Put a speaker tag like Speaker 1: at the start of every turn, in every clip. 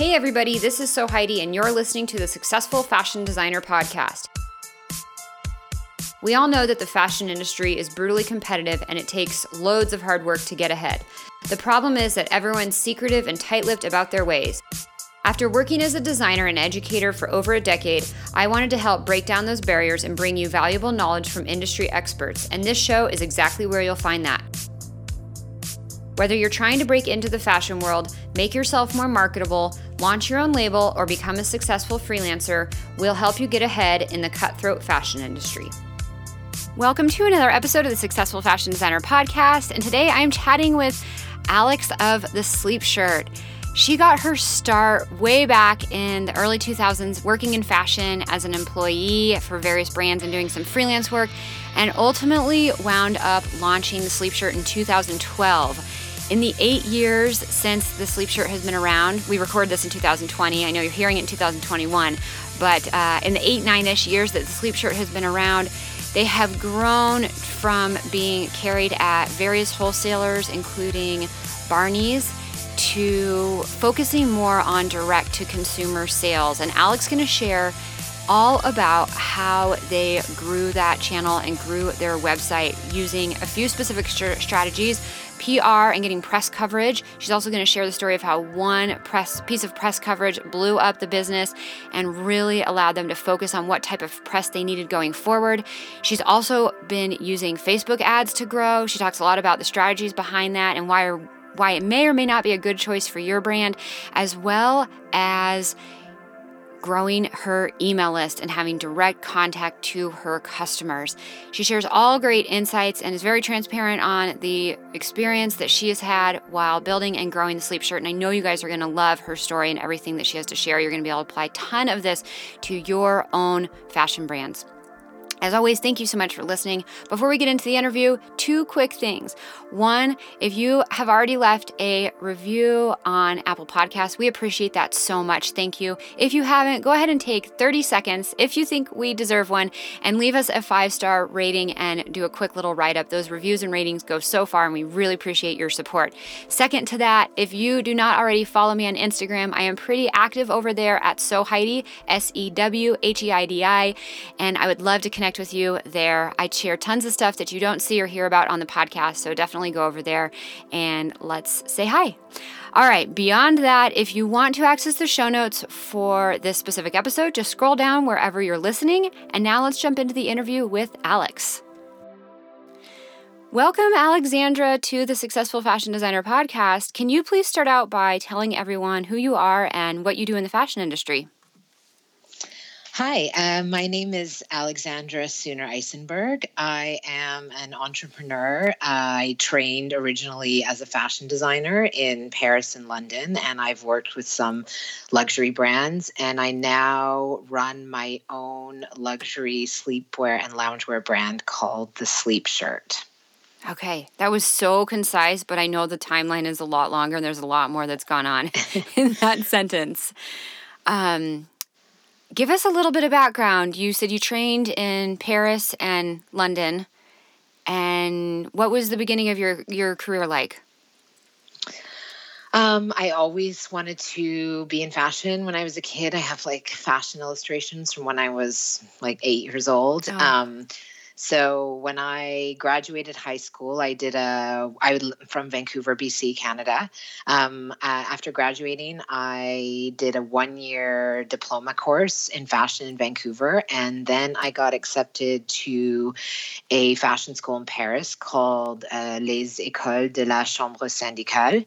Speaker 1: Hey, everybody, this is Sew Heidi, and you're listening to the Successful Fashion Designer Podcast. We all know that the fashion industry is brutally competitive and it takes loads of hard work to get ahead. The problem is that everyone's secretive and tight lipped about their ways. After working as a designer and educator for over a decade, I wanted to help break down those barriers and bring you valuable knowledge from industry experts, and this show is exactly where you'll find that. Whether you're trying to break into the fashion world, make yourself more marketable, launch your own label, or become a successful freelancer, we'll help you get ahead in the cutthroat fashion industry. Welcome to another episode of the Successful Fashion Designer Podcast, and today I'm chatting with Alex of the Sleep Shirt. She got her start way back in the early 2000s working in fashion as an employee for various brands and doing some freelance work, and ultimately wound up launching the Sleep Shirt in 2012. In the eight years since the sleep shirt has been around, we recorded this in 2020. I know you're hearing it in 2021, but uh, in the eight, nine ish years that the sleep shirt has been around, they have grown from being carried at various wholesalers, including Barney's, to focusing more on direct to consumer sales. And Alex is going to share all about how they grew that channel and grew their website using a few specific strategies PR and getting press coverage. She's also going to share the story of how one press piece of press coverage blew up the business and really allowed them to focus on what type of press they needed going forward. She's also been using Facebook ads to grow. She talks a lot about the strategies behind that and why why it may or may not be a good choice for your brand as well as growing her email list and having direct contact to her customers. She shares all great insights and is very transparent on the experience that she has had while building and growing the sleep shirt. And I know you guys are going to love her story and everything that she has to share. You're going to be able to apply a ton of this to your own fashion brands. As always, thank you so much for listening. Before we get into the interview, two quick things. One, if you have already left a review on Apple Podcasts, we appreciate that so much. Thank you. If you haven't, go ahead and take 30 seconds if you think we deserve one and leave us a five star rating and do a quick little write up. Those reviews and ratings go so far, and we really appreciate your support. Second to that, if you do not already follow me on Instagram, I am pretty active over there at Sew Heidi, S E W H E I D I, and I would love to connect connect with you there. I share tons of stuff that you don't see or hear about on the podcast, so definitely go over there and let's say hi. All right, beyond that, if you want to access the show notes for this specific episode, just scroll down wherever you're listening. And now let's jump into the interview with Alex. Welcome, Alexandra, to the Successful Fashion Designer podcast. Can you please start out by telling everyone who you are and what you do in the fashion industry?
Speaker 2: Hi, uh, my name is Alexandra Suhner Isenberg. I am an entrepreneur. I trained originally as a fashion designer in Paris and London, and I've worked with some luxury brands. And I now run my own luxury sleepwear and loungewear brand called The Sleep Shirt.
Speaker 1: Okay, that was so concise, but I know the timeline is a lot longer and there's a lot more that's gone on in that sentence. Um, give us a little bit of background. You said you trained in Paris and London, and what was the beginning of your your career like?
Speaker 2: Um, I always wanted to be in fashion when I was a kid. I have like fashion illustrations from when I was like eight years old. Oh. Um, so when I graduated high school, I did a I was from Vancouver, BC, Canada. Um, uh, after graduating, I did a one year diploma course in fashion in Vancouver, and then I got accepted to a fashion school in Paris called uh, Les Écoles de la Chambre Syndicale,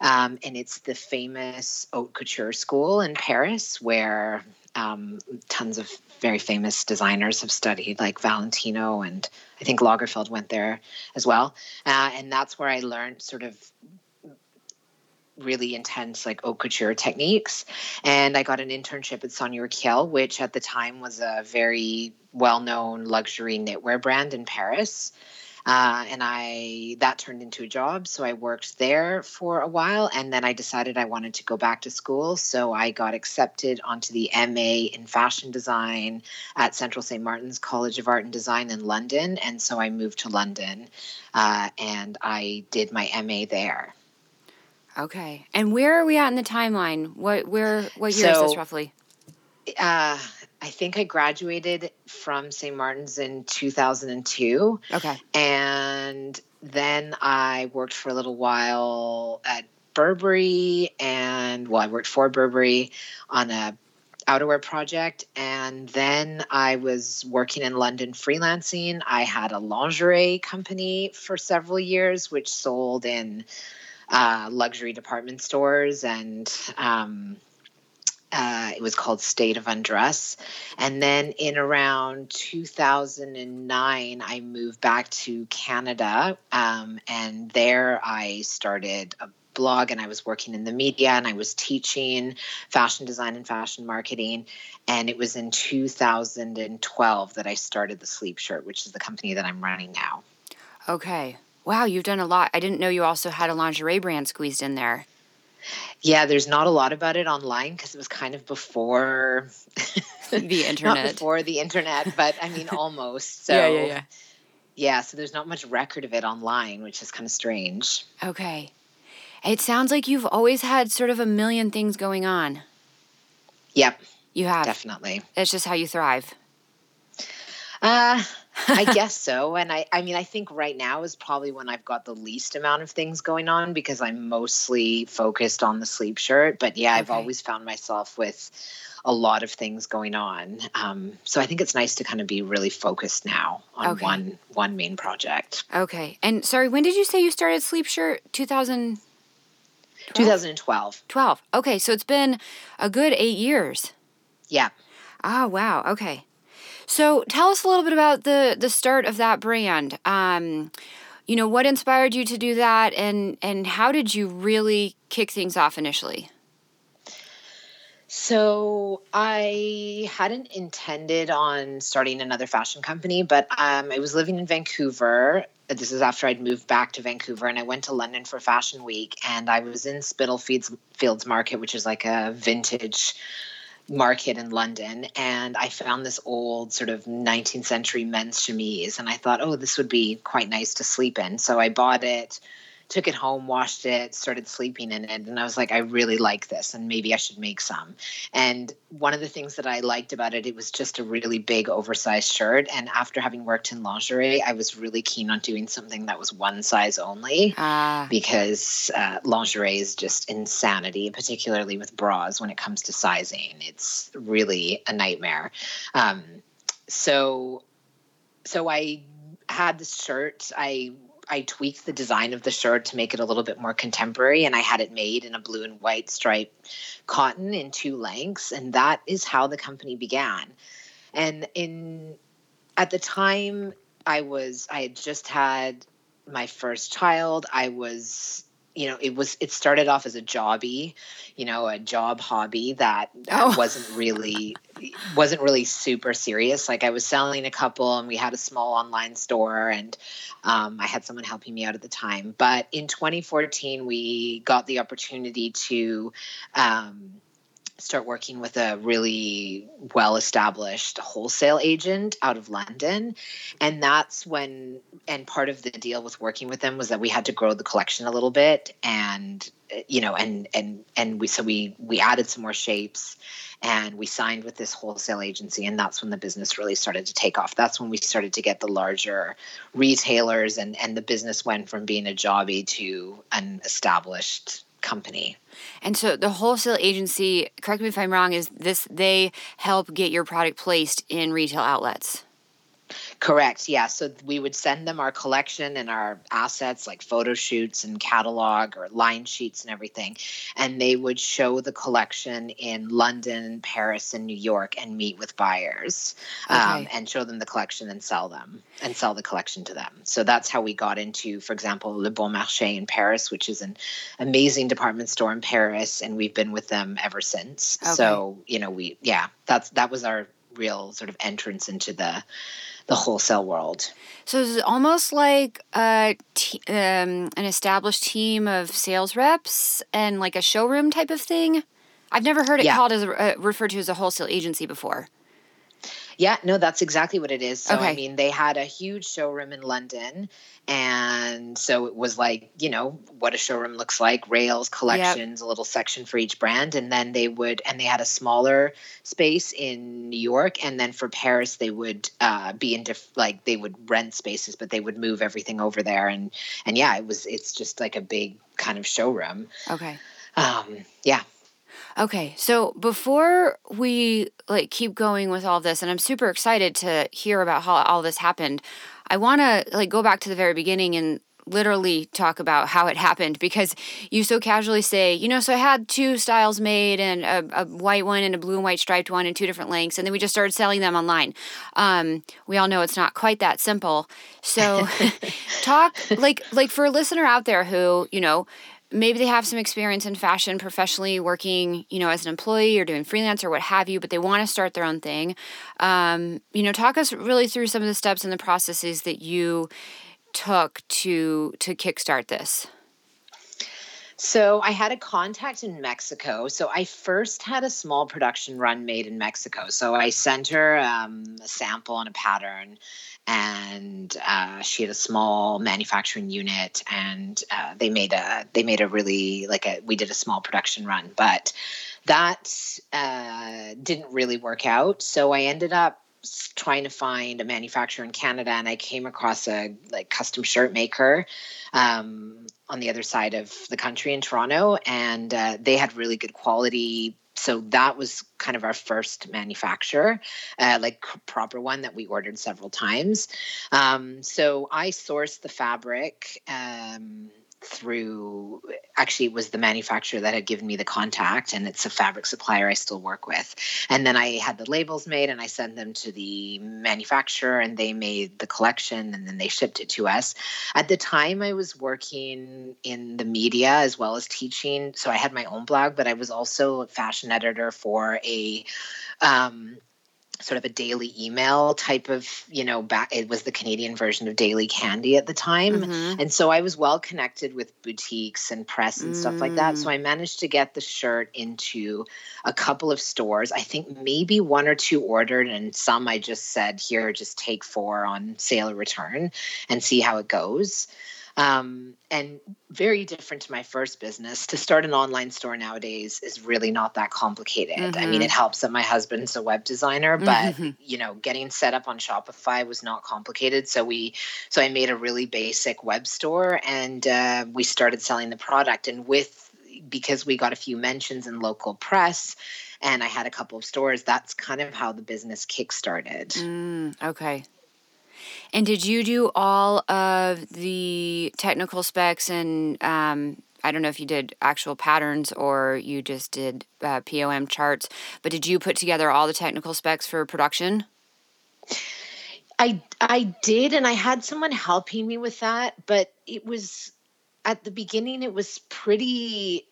Speaker 2: um, and it's the famous haute couture school in Paris where um, tons of very famous designers have studied, like Valentino, and I think Lagerfeld went there as well. Uh, and that's where I learned sort of really intense like haute couture techniques and i got an internship at sonia rykiel which at the time was a very well-known luxury knitwear brand in paris uh, and I that turned into a job. So I worked there for a while, and then I decided I wanted to go back to school. So I got accepted onto the MA in fashion design at Central St. Martin's College of Art and Design in London, and so I moved to London, uh, and I did my MA there.
Speaker 1: Okay. And where are we at in the timeline? What where what year is this roughly?
Speaker 2: Uh, I think I graduated from St. Martin's in 2002.
Speaker 1: Okay.
Speaker 2: And then I worked for a little while at Burberry and well, I worked for Burberry on a outerwear project and then I was working in London freelancing. I had a lingerie company for several years which sold in uh, luxury department stores and um, uh, it was called State of Undress. And then in around 2009, I moved back to Canada. Um, and there I started a blog and I was working in the media and I was teaching fashion design and fashion marketing. And it was in 2012 that I started the Sleep Shirt, which is the company that I'm running now.
Speaker 1: Okay. Wow, you've done a lot. I didn't know you also had a lingerie brand squeezed in there.
Speaker 2: Yeah, there's not a lot about it online because it was kind of before
Speaker 1: The
Speaker 2: not
Speaker 1: internet.
Speaker 2: before the internet, but I mean almost. So
Speaker 1: Yeah, yeah, yeah.
Speaker 2: yeah, so there's not much record of it online, which is kind of strange.
Speaker 1: Okay. It sounds like you've always had sort of a million things going on.
Speaker 2: Yep,
Speaker 1: You have.
Speaker 2: definitely.
Speaker 1: It's just how you thrive.
Speaker 2: Uh, I guess so. And I, I mean, I think right now is probably when I've got the least amount of things going on because I'm mostly focused on the sleep shirt. But yeah, I've always found myself with a lot of things going on. Um, so I think it's nice to kind of be really focused now on
Speaker 1: Okay.
Speaker 2: one one main project.
Speaker 1: Okay. And sorry, when did you say you started Sleep Shirt? 2012?
Speaker 2: 12.
Speaker 1: Okay, so it's been a good eight years.
Speaker 2: Yeah.
Speaker 1: Oh, wow. Okay. So tell us a little bit about the the start of that brand. Um, you know, what inspired you to do that and and how did you really kick things off initially?
Speaker 2: So I hadn't intended on starting another fashion company, but um, I was living in Vancouver. This is after I'd moved back to Vancouver, and I went to London for Fashion Week, and I was in Spitalfields Fields Market, which is like a vintage market in London, and I found this old sort of 19th century men's chemise, and I thought, oh, this would be quite nice to sleep in. So I bought it, took it home, washed it, started sleeping in it, and I was like, I really like this, and maybe I should make some. And one of the things that I liked about it, it was just a really big, oversized shirt. And after having worked in lingerie, I was really keen on doing something that was one size only
Speaker 1: Ah,
Speaker 2: because uh, lingerie is just insanity, particularly with bras when it comes to sizing. It's really a nightmare. Um, so, so I had this shirt. I I tweaked the design of the shirt to make it a little bit more contemporary, and I had it made in a blue and white stripe cotton in two lengths, and that is how the company began. And in at the time, I was I had just had my first child. I was you know it was it started off as a jobby you know a job hobby that
Speaker 1: Oh.
Speaker 2: wasn't really wasn't really super serious like i was selling a couple and we had a small online store and um, i had someone helping me out at the time but in 2014 we got the opportunity to um, start working with a really well established wholesale agent out of London. And that's when, and part of the deal with working with them was that we had to grow the collection a little bit. And, you know, and, and, and we, so we, we added some more shapes and we signed with this wholesale agency. And that's when the business really started to take off. That's when we started to get the larger retailers and, and the business went from being a jobby to an established company.
Speaker 1: and so the wholesale agency, correct me if I'm wrong, is this they help get your product placed in retail outlets.
Speaker 2: Correct. Yeah. So we would send them our collection and our assets like photo shoots and catalog or line sheets and everything. And they would show the collection in London, Paris, and New York and meet with buyers um, and show them the collection and sell them and sell the collection to them. So that's how we got into, for example, Le Bon Marché in Paris, which is an amazing department store in Paris. And we've been with them ever since.
Speaker 1: Okay.
Speaker 2: So, you know, we, yeah, that's, that was our real sort of entrance into the, the wholesale world.
Speaker 1: So it's almost like a t- um, an established team of sales reps and like a showroom type of thing. I've never heard it
Speaker 2: Yeah.
Speaker 1: called as a, uh, referred to as a wholesale agency before.
Speaker 2: Yeah, no, that's exactly what it is. So,
Speaker 1: Okay.
Speaker 2: I mean, they had a huge showroom in London. And so it was like, you know, what a showroom looks like rails, collections, a little section for each brand. And then they would, and they had a smaller space in New York. And then for Paris, they would uh, be in, diff- like, they would rent spaces, but they would move everything over there. And, and yeah, it was, it's just like a big kind of showroom.
Speaker 1: Okay.
Speaker 2: Um, yeah.
Speaker 1: Okay, so before we like keep going with all this, and I'm super excited to hear about how all this happened, I want to like go back to the very beginning and literally talk about how it happened because you so casually say, you know, so I had two styles made and a, a white one and a blue and white striped one and two different lengths, and then we just started selling them online. Um, we all know it's not quite that simple. So, talk like like for a listener out there who you know maybe they have some experience in fashion professionally working you know as an employee or doing freelance or what have you but they want to start their own thing. Um, you know talk us really through some of the steps and the processes that you took to to kickstart this
Speaker 2: So I had a contact in Mexico. So I first had a small production run made in Mexico. So I sent her um, a sample and a pattern, and uh, she had a small manufacturing unit, and uh, they made a they made a really like a we did a small production run, but that uh, didn't really work out. So I ended up trying to find a manufacturer in Canada, and I came across a like custom shirt maker. Um, on the other side of the country in Toronto, and uh, they had really good quality. So that was kind of our first manufacturer, uh, like proper one that we ordered several times. Um, so I sourced the fabric um, through. Actually, it was the manufacturer that had given me the contact, and it's a fabric supplier I still work with. And then I had the labels made, and I sent them to the manufacturer, and they made the collection, and then they shipped it to us. At the time, I was working in the media as well as teaching. So I had my own blog, but I was also a fashion editor for a um, sort of a daily email type of, you know, back, it was the Canadian version of Daily Candy at the time.
Speaker 1: Mhm.
Speaker 2: And so I was well connected with boutiques and press and stuff like that. So I managed to get the shirt into a couple of stores. I think maybe one or two ordered, and some I just said, here, just take four on sale or return and see how it goes. Um, and very different to my first business. To start an online store nowadays is really not that complicated. I mean, it helps that my husband's a web designer, but
Speaker 1: Mhm.
Speaker 2: you know, getting set up on Shopify was not complicated. So we, so I made a really basic web store, and uh, we started selling the product. And with because we got a few mentions in local press, and I had a couple of stores, that's kind of how the business kickstarted.
Speaker 1: Mm, okay. And did you do all of the technical specs and um, I don't know if you did actual patterns or you just did uh, POM charts, but did you put together all the technical specs for production?
Speaker 2: I I did, and I had someone helping me with that, but it was at the beginning. It was pretty.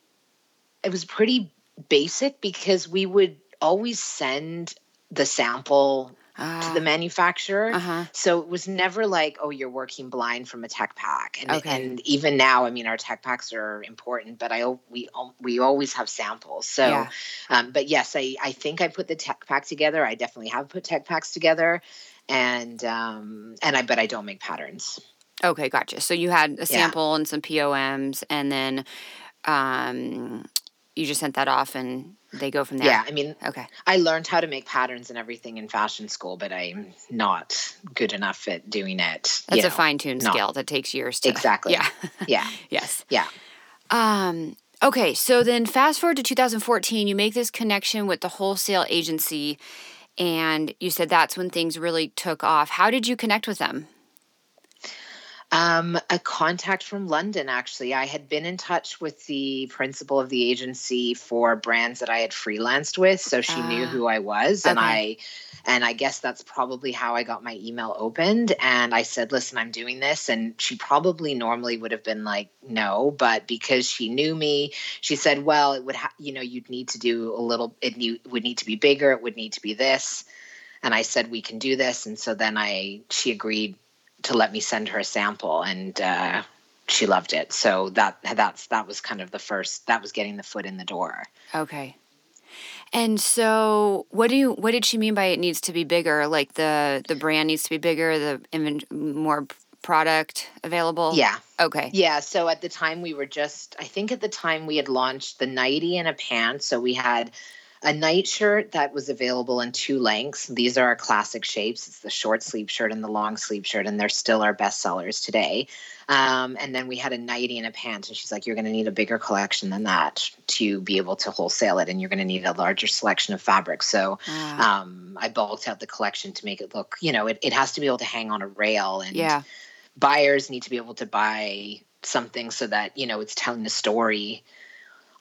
Speaker 2: It was pretty basic because we would always send the sample to
Speaker 1: Ah,
Speaker 2: the manufacturer.
Speaker 1: uh-huh.
Speaker 2: So it was never like, oh, you're working blind from a tech pack. And,
Speaker 1: Okay.
Speaker 2: and even now, I mean, our tech packs are important, but I we we always have samples. So,
Speaker 1: Yeah.
Speaker 2: um, but yes, I I think I put the tech pack together. I definitely have put tech packs together, and um and I but I don't make patterns.
Speaker 1: Okay, gotcha. So you had a
Speaker 2: Yeah.
Speaker 1: sample and some POMs and then um, you just sent that off and they go from there.
Speaker 2: Yeah, I mean,
Speaker 1: Okay.
Speaker 2: I learned how to make patterns and everything in fashion school, but I'm not good enough at doing it.
Speaker 1: That's a fine tuned skill that takes years to.
Speaker 2: Exactly.
Speaker 1: Yeah.
Speaker 2: Yeah,
Speaker 1: yes.
Speaker 2: yeah.
Speaker 1: Um, okay, so then fast forward to 2014, you make this connection with the wholesale agency, and you said that's when things really took off. How did you connect with them?
Speaker 2: Um, a contact from London, actually. I had been in touch with the principal of the agency for brands that I had freelanced with, so she knew
Speaker 1: Ah,
Speaker 2: who I was, and. I, and I guess that's probably how I got my email opened. And I said, "Listen, I'm doing this," and she probably normally would have been like, "No," but because she knew me, she said, "Well, it would, ha- you know, you'd need to do a little. It would need to be bigger. It would need to be this." And I said, "We can do this," and so then I, she agreed to let me send her a sample and uh, she loved it so that that's that was kind of the first that was getting the foot in the door
Speaker 1: Okay. And so, what do you? What did she mean by it needs to be bigger? Like the the brand needs to be bigger, the invent more product available.
Speaker 2: Yeah.
Speaker 1: Okay.
Speaker 2: Yeah. So at the time we were just, I think at the time we had launched the nighty and a pant. So we had a night shirt that was available in two lengths. These are our classic shapes. It's the short sleeve shirt and the long sleeve shirt, and they're still our best sellers today. Um, and then we had a nightie and a pant, and she's like, "You're going to need a bigger collection than that to be able to wholesale it, and you're going to need a larger selection of fabric." So um, I bulked out the collection to make it look, you know, it, it has to be able to hang on a rail, and
Speaker 1: yeah.
Speaker 2: buyers need to be able to buy something so that you know it's telling a story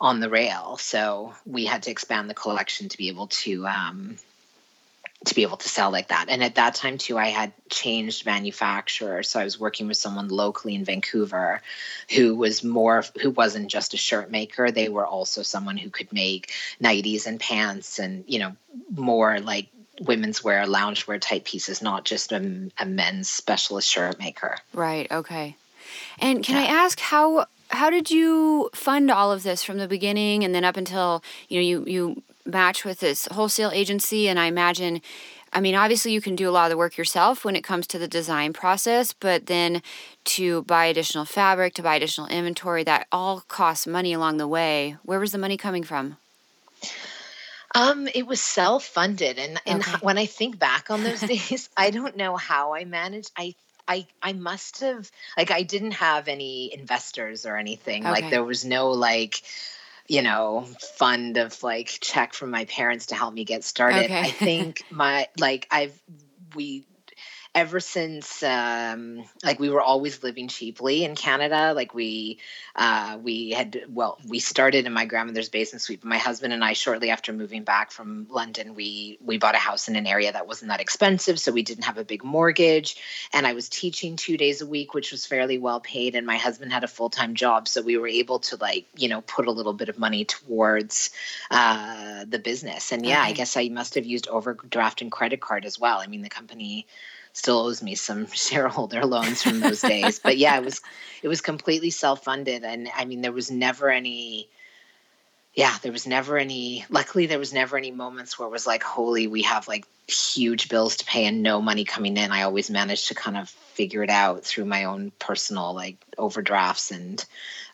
Speaker 2: on the rail. So we had to expand the collection to be able to um, to be able to sell like that. And at that time too, I had changed manufacturer, so I was working with someone locally in Vancouver who was more who wasn't just a shirt maker. They were also someone who could make nighties and pants and you know more like women's wear, loungewear type pieces, not just a, a men's specialist shirt maker.
Speaker 1: Right. Okay. And can yeah. I ask how how did you fund all of this from the beginning and then up until you know you you match with this wholesale agency and I imagine I mean obviously you can do a lot of the work yourself when it comes to the design process but then to buy additional fabric to buy additional inventory that all costs money along the way where was the money coming from
Speaker 2: um, it was self-funded, and and okay. when I think back on those days, I don't know how I managed. I I I must have like I didn't have any investors or anything. Okay. Like there was no like you know fund of like check from my parents to help me get started. Okay. I think my like I've we ever since um, like we were always living cheaply in Canada. Like we uh, we had well we started in my grandmother's basement suite. But my husband and I shortly after moving back from London, we we bought a house in an area that wasn't that expensive, so we didn't have a big mortgage. And I was teaching two days a week, which was fairly well paid. And my husband had a full time job, so we were able to like you know put a little bit of money towards uh, the business. And yeah, okay. I guess I must have used overdraft and credit card as well. I mean, the company still owes me some shareholder loans from those days. But yeah, it was it was completely self funded, and I mean there was never any. Yeah, there was never any. Luckily, there was never any moments where it was like, "Holy, we have like huge bills to pay and no money coming in." I always managed to kind of figure it out through my own personal like overdrafts and,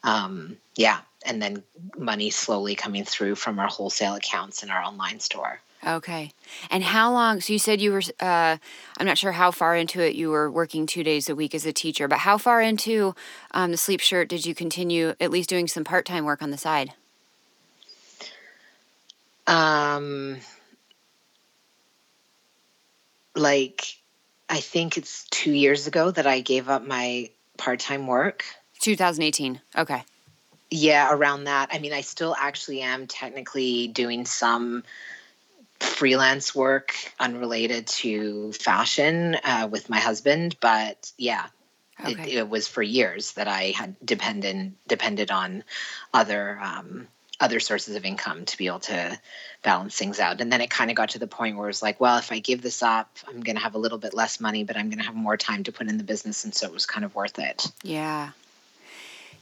Speaker 2: um, yeah, and then money slowly coming through from our wholesale accounts in our online store.
Speaker 1: Okay. And how long? So you said you were, uh, I'm not sure how far into it you were working two days a week as a teacher, but how far into um, the sleep shirt did you continue at least doing some part time work on the side?
Speaker 2: Um, like, I think it's two years ago that I gave up my part time work.
Speaker 1: 2018. Okay.
Speaker 2: Yeah, around that. I mean, I still actually am technically doing some freelance work unrelated to fashion uh, with my husband, but yeah, okay. it, it, was for years that I had dependent depended on other um, other sources of income to be able to balance things out. And then it kind of got to the point where it's like, well, if I give this up, I'm going to have a little bit less money, but I'm going to have more time to put in the business, and so it was kind of worth it.
Speaker 1: Yeah.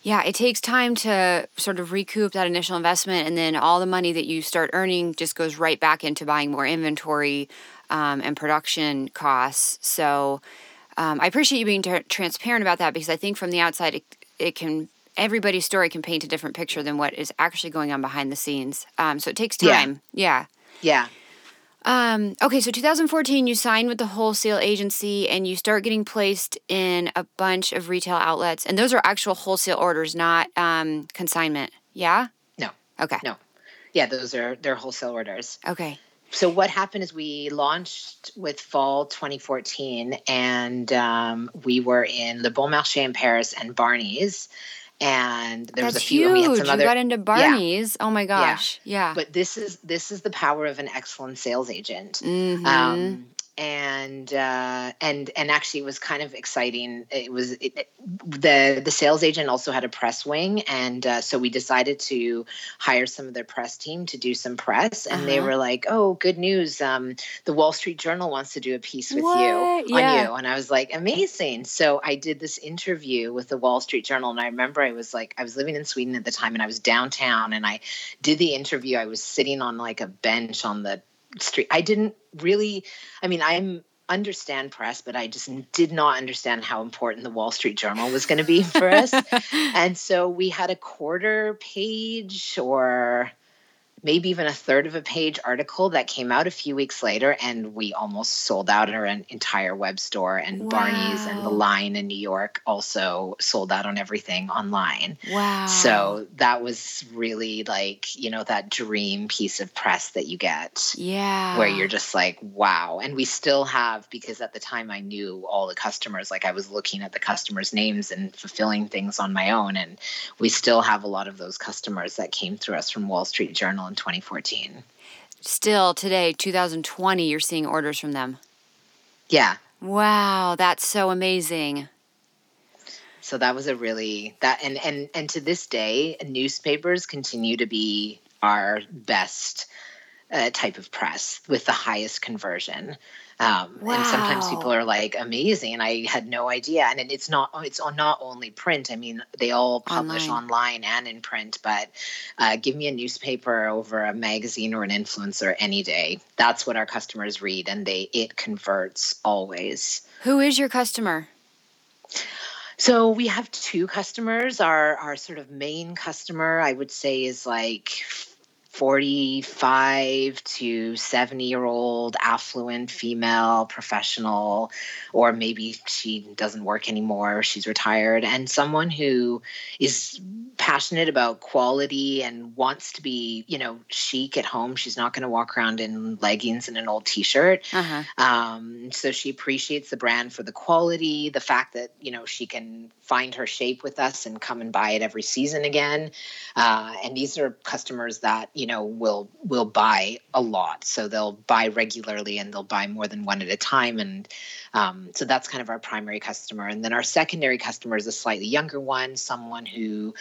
Speaker 1: Yeah, it takes time to sort of recoup that initial investment, and then all the money that you start earning just goes right back into buying more inventory um, and production costs. So um, I appreciate you being t- transparent about that because I think from the outside, it, it can everybody's story can paint a different picture than what is actually going on behind the scenes. Um, so it takes time.
Speaker 2: Yeah. Yeah.
Speaker 1: yeah. Um, okay, so 2014, you sign with the wholesale agency and you start getting placed in a bunch of retail outlets. And those are actual wholesale orders, not um, consignment. Yeah?
Speaker 2: No.
Speaker 1: Okay.
Speaker 2: No. Yeah, those are they're wholesale orders.
Speaker 1: Okay.
Speaker 2: So what happened is we launched with fall 2014, and um, we were in Le Bon Marché in Paris and Barney's and there
Speaker 1: That's
Speaker 2: was a few
Speaker 1: huge.
Speaker 2: we had some other
Speaker 1: you got into Barney's. Yeah. Oh my gosh. Yeah. yeah.
Speaker 2: But this is this is the power of an excellent sales agent.
Speaker 1: Mm-hmm. Um,
Speaker 2: and uh, and and actually it was kind of exciting. It was it, it, the the sales agent also had a press wing, and uh, so we decided to hire some of their press team to do some press, and uh-huh. they were like, "Oh, good news! Um, the Wall Street Journal wants to do a piece with what? you yeah. on you," and I was like, "Amazing!" So I did this interview with the Wall Street Journal, and I remember I was like, I was living in Sweden at the time, and I was downtown, and I did the interview. I was sitting on like a bench on the street. I didn't really, I mean, I'm understand press, but I just did not understand how important the Wall Street Journal was going to be for us. and so we had a quarter page or maybe even a third of a page article that came out a few weeks later and we almost sold out our entire web store and wow. barney's and the line in new york also sold out on everything online.
Speaker 1: Wow.
Speaker 2: so that was really like you know that dream piece of press that you get.
Speaker 1: Yeah.
Speaker 2: Where you're just like wow. And we still have because at the time i knew all the customers like i was looking at the customers names and fulfilling things on my own and we still have a lot of those customers that came through us from wall street journal 2014.
Speaker 1: Still today, 2020, you're seeing orders from them.
Speaker 2: Yeah.
Speaker 1: Wow, that's so amazing.
Speaker 2: So that was a really that and and and to this day, newspapers continue to be our best uh, type of press with the highest conversion. Um, wow. And sometimes people are like, amazing. I had no idea. And it's not, it's not only print. I mean, they all publish online, online and in print, but uh, give me a newspaper over a magazine or an influencer any day. That's what our customers read and they, it converts always.
Speaker 1: Who is your customer?
Speaker 2: So we have two customers. Our our sort of main customer, I would say, is like 45 to 70 year old affluent female professional, or maybe she doesn't work anymore, she's retired, and someone who is passionate about quality and wants to be, you know, chic at home. She's not going to walk around in leggings and an old t shirt. Uh-huh. Um, so she appreciates the brand for the quality, the fact that, you know, she can find her shape with us and come and buy it every season again. Uh, and these are customers that, you know, will will buy a lot. So they'll buy regularly and they'll buy more than one at a time. And um, so that's kind of our primary customer. And then our secondary customer is a slightly younger one, someone who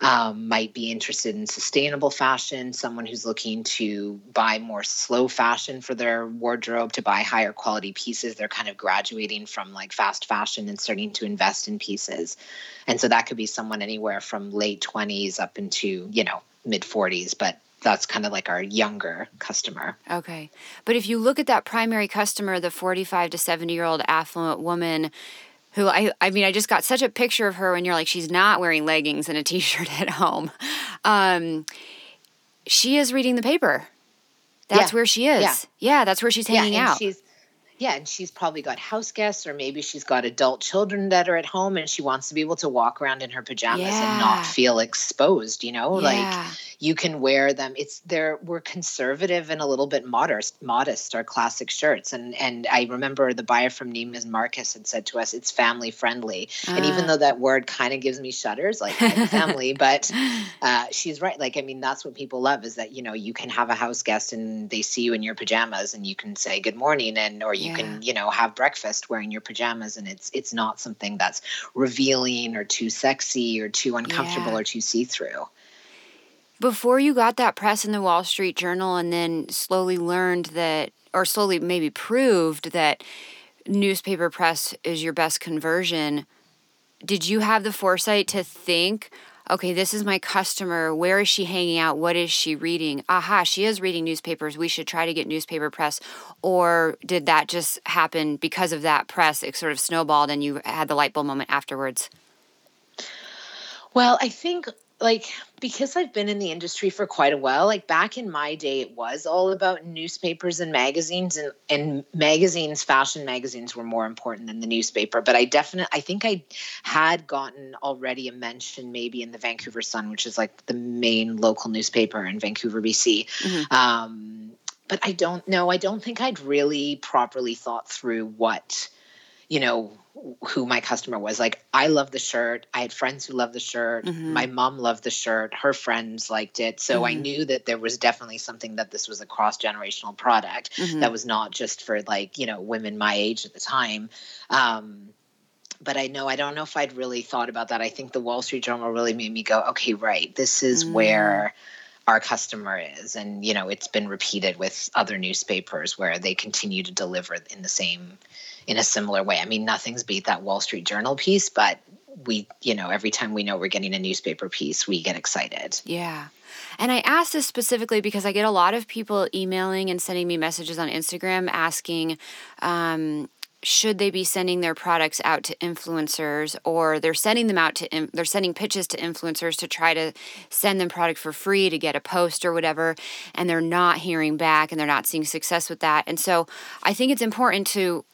Speaker 2: um, might be interested in sustainable fashion, someone who's looking to buy more slow fashion for their wardrobe, to buy higher quality pieces. They're kind of graduating from like fast fashion and starting to invest in pieces. And so that could be someone anywhere from late 20s up into, you know, mid 40s, but that's kind of like our younger customer.
Speaker 1: Okay. But if you look at that primary customer, the 45 to 70 year old affluent woman who I, I mean, I just got such a picture of her when you're like, she's not wearing leggings and a t shirt at home. Um, she is reading the paper. That's yeah. where she is. Yeah. yeah. that's where she's hanging yeah, out.
Speaker 2: She's, yeah, and she's probably got house guests, or maybe she's got adult children that are at home, and she wants to be able to walk around in her pajamas and not feel exposed. You know, yeah. like you can wear them. It's there. We're conservative and a little bit modest. Modest our classic shirts, and and I remember the buyer from Neiman Marcus had said to us, "It's family friendly." Uh. And even ah. though that word kind of gives me shudders, like family, but uh, she's right. Like I mean, that's what people love is that you know you can have a house guest and they see you in your pajamas, and you can say good morning, and or you you yeah. can you know have breakfast wearing your pajamas and it's it's not something that's revealing or too sexy or too uncomfortable yeah. or too see-through
Speaker 1: before you got that press in the wall street journal and then slowly learned that or slowly maybe proved that newspaper press is your best conversion did you have the foresight to think okay, this is my customer. Where is she hanging out? What is she reading? Aha, she is reading newspapers. We should try to get newspaper press. Or did that just happen because of that press? It sort of snowballed and you had the light bulb moment afterwards?
Speaker 2: Well, I think like because I've been in the industry for quite a while, like back in my day, it was all about newspapers and magazines, and, and magazines, fashion magazines were more important than the newspaper. But I definitely, I think I had gotten already a mention maybe in the Vancouver Sun, which is like the main local newspaper in Vancouver, BC. Mm-hmm. Um, but I don't know. I don't think I'd really properly thought through what you know, who my customer was. Like, I love the shirt. I had friends who loved the shirt. Mm-hmm. My mom loved the shirt. Her friends liked it. So mm-hmm. I knew that there was definitely something that this was a cross generational product mm-hmm. that was not just for like, you know, women my age at the time. Um, but I know I don't know if I'd really thought about that. I think the Wall Street Journal really made me go, okay, right, this is mm. where our customer is and you know it's been repeated with other newspapers where they continue to deliver in the same in a similar way. I mean nothing's beat that wall street journal piece but we you know every time we know we're getting a newspaper piece we get excited.
Speaker 1: Yeah. And I ask this specifically because I get a lot of people emailing and sending me messages on Instagram asking, um, should they be sending their products out to influencers or they're sending them out to they're sending pitches to influencers to try to send them product for free to get a post or whatever and they're not hearing back and they're not seeing success with that. And so i think it's important to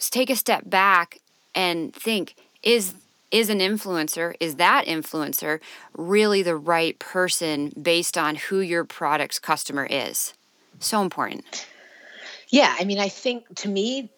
Speaker 1: take a step back and think is is an influencer is that influencer really the right person based on who your product's customer is? So important.
Speaker 2: Yeah i mean i think to me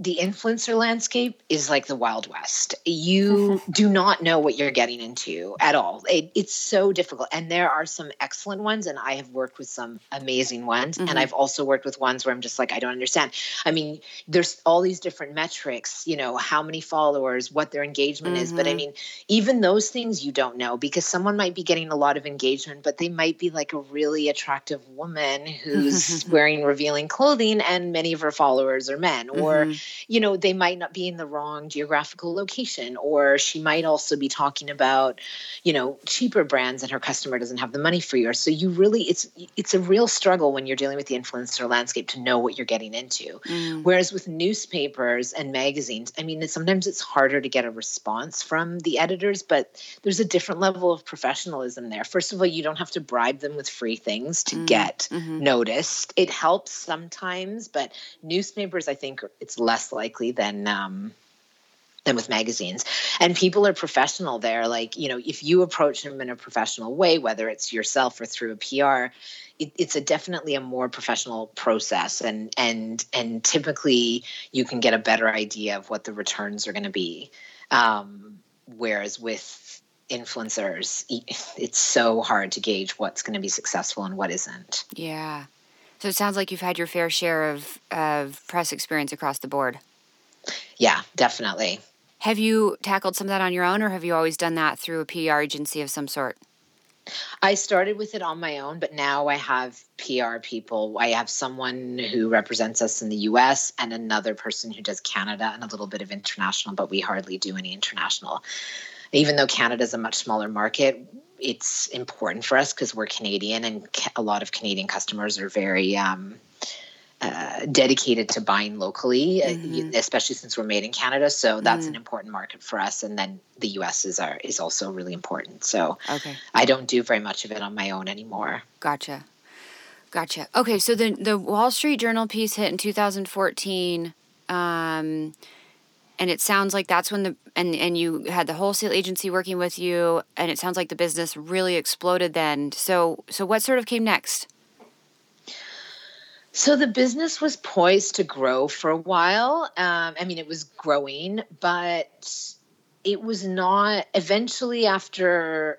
Speaker 2: the influencer landscape is like the Wild West. You do not know what you're getting into at all. It, it's so difficult. And there are some excellent ones, and I have worked with some amazing ones. Mm-hmm. And I've also worked with ones where I'm just like, I don't understand. I mean, there's all these different metrics, you know, how many followers, what their engagement mm-hmm. is. But I mm-hmm. mean, even those things you don't know because someone might be getting a lot of engagement, but they might be like a really attractive woman who's wearing revealing clothing, and many of her followers are men. Or, mm-hmm you know, they might not be in the wrong geographical location, or she might also be talking about, you know, cheaper brands and her customer doesn't have the money for you. So you really, it's it's a real struggle when you're dealing with the influencer landscape to know what you're getting into. Mm. Whereas with newspapers and magazines, I mean, sometimes it's harder to get a response from the editors, but there's a different level of professionalism there. First of all, you don't have to bribe them with free things to mm. get mm-hmm. noticed. It helps sometimes, but newspapers, I think, it's less less likely than um, than with magazines. And people are professional there. Like, you know, if you approach them in a professional way, whether it's yourself or through a PR, it, it's a definitely a more professional process. And and and typically you can get a better idea of what the returns are going to be. Um, whereas with influencers, it's so hard to gauge what's going to be successful and what isn't.
Speaker 1: Yeah. So it sounds like you've had your fair share of, of press experience across the board.
Speaker 2: Yeah, definitely.
Speaker 1: Have you tackled some of that on your own, or have you always done that through a PR agency of some sort?
Speaker 2: I started with it on my own, but now I have PR people. I have someone who represents us in the US and another person who does Canada and a little bit of international, but we hardly do any international. Even though Canada is a much smaller market, it's important for us because we're Canadian and a lot of Canadian customers are very um, uh, dedicated to buying locally, uh, mm-hmm. especially since we're made in Canada. So that's mm-hmm. an important market for us. And then the U.S. is our is also really important. So okay. I don't do very much of it on my own anymore.
Speaker 1: Gotcha, gotcha. Okay, so the the Wall Street Journal piece hit in 2014. Um, and it sounds like that's when the and and you had the wholesale agency working with you and it sounds like the business really exploded then. So so what sort of came next?
Speaker 2: So the business was poised to grow for a while. Um, i mean it was growing but it was not eventually after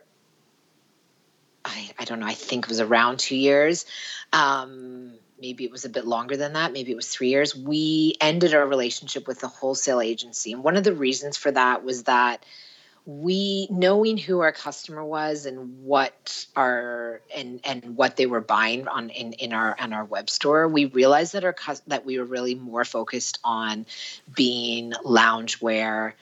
Speaker 2: I, I don't know i think it was around two years um, maybe it was a bit longer than that, maybe it was three years, we ended our relationship with the wholesale agency. And one of the reasons for that was that we knowing who our customer was and what our and and what they were buying on in, in our on our web store we realized that our that we were really more focused on being loungewear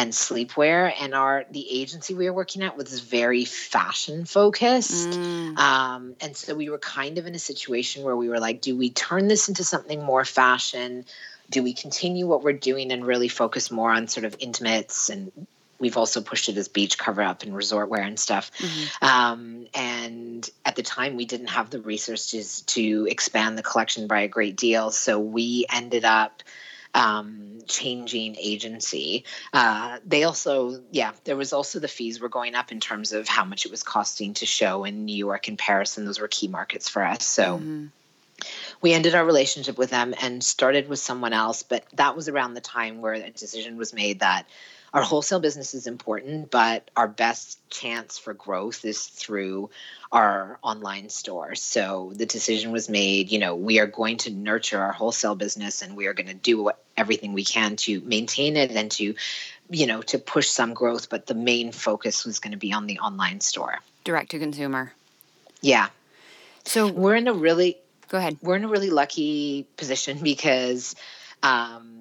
Speaker 2: and sleepwear and our the agency we were working at was very fashion focused mm. um, and so we were kind of in a situation where we were like do we turn this into something more fashion? Do we continue what we're doing and really focus more on sort of intimates? And we've also pushed it as beach cover up and resort wear and stuff. Mm-hmm. um, and at the time we didn't have the resources to expand the collection by a great deal. So we ended up um, changing agency. Uh, they also, yeah, there was also the fees were going up in terms of how much it was costing to show in New York and Paris, and those were key markets for us. So. Mm-hmm we ended our relationship with them and started with someone else. But that was around the time where a decision was made that our wholesale business is important, but our best chance for growth is through our online store. So the decision was made, you know, we are going to nurture our wholesale business and we are going to do everything we can to maintain it and to, you know, to push some growth, but the main focus was going to be on the online store.
Speaker 1: Direct to consumer.
Speaker 2: Yeah.
Speaker 1: So
Speaker 2: we're in a really
Speaker 1: go ahead.
Speaker 2: We're in a really lucky position because um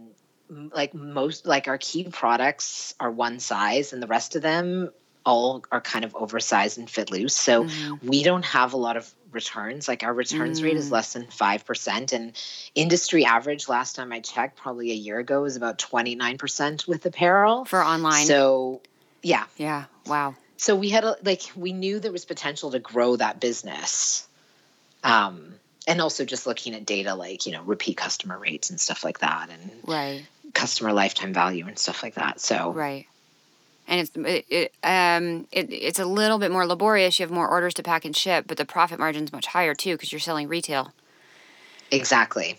Speaker 2: like most like our key products are one size and the rest of them all are kind of oversized and fit loose. So mm-hmm. we don't have a lot of returns. Like our returns mm. rate is mm. less than 5% and industry average last time i checked probably a year ago was about 29% with apparel.
Speaker 1: For online.
Speaker 2: So yeah.
Speaker 1: Yeah. Wow.
Speaker 2: So we had a, like we knew there was potential to grow that business um and also just looking at data like you know repeat customer rates and stuff like that. And
Speaker 1: right
Speaker 2: customer lifetime value and stuff like that. So
Speaker 1: right, and it's it, it, um it, it's a little bit more laborious. You have more orders to pack and ship, but the profit margin is much higher too because you're selling retail.
Speaker 2: Exactly.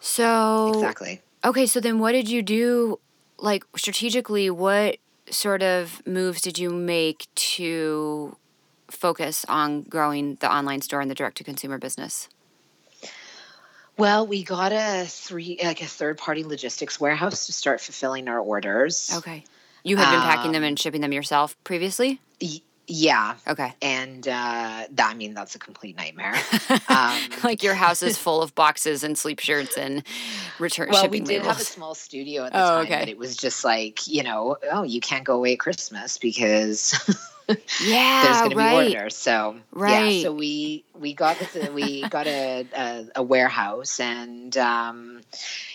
Speaker 1: So
Speaker 2: exactly.
Speaker 1: Okay, so then what did you do? Like strategically, what sort of moves did you make to focus on growing the online store and the direct to consumer business?
Speaker 2: Well, we got a three like a third party logistics warehouse to start fulfilling our orders.
Speaker 1: Okay. You had been packing um, them and shipping them yourself previously?
Speaker 2: Y- yeah.
Speaker 1: Okay.
Speaker 2: And uh, that, I mean, that's a complete nightmare. Um,
Speaker 1: like your house is full of boxes and sleep shirts and return
Speaker 2: well,
Speaker 1: shipping
Speaker 2: we did
Speaker 1: labels.
Speaker 2: have a small studio at the oh, time, okay. but it was just like, you know, oh, you can't go away at Christmas because
Speaker 1: yeah,
Speaker 2: there's going to
Speaker 1: right.
Speaker 2: be orders. So right. yeah, so we we got the, we got a, a, a warehouse and um,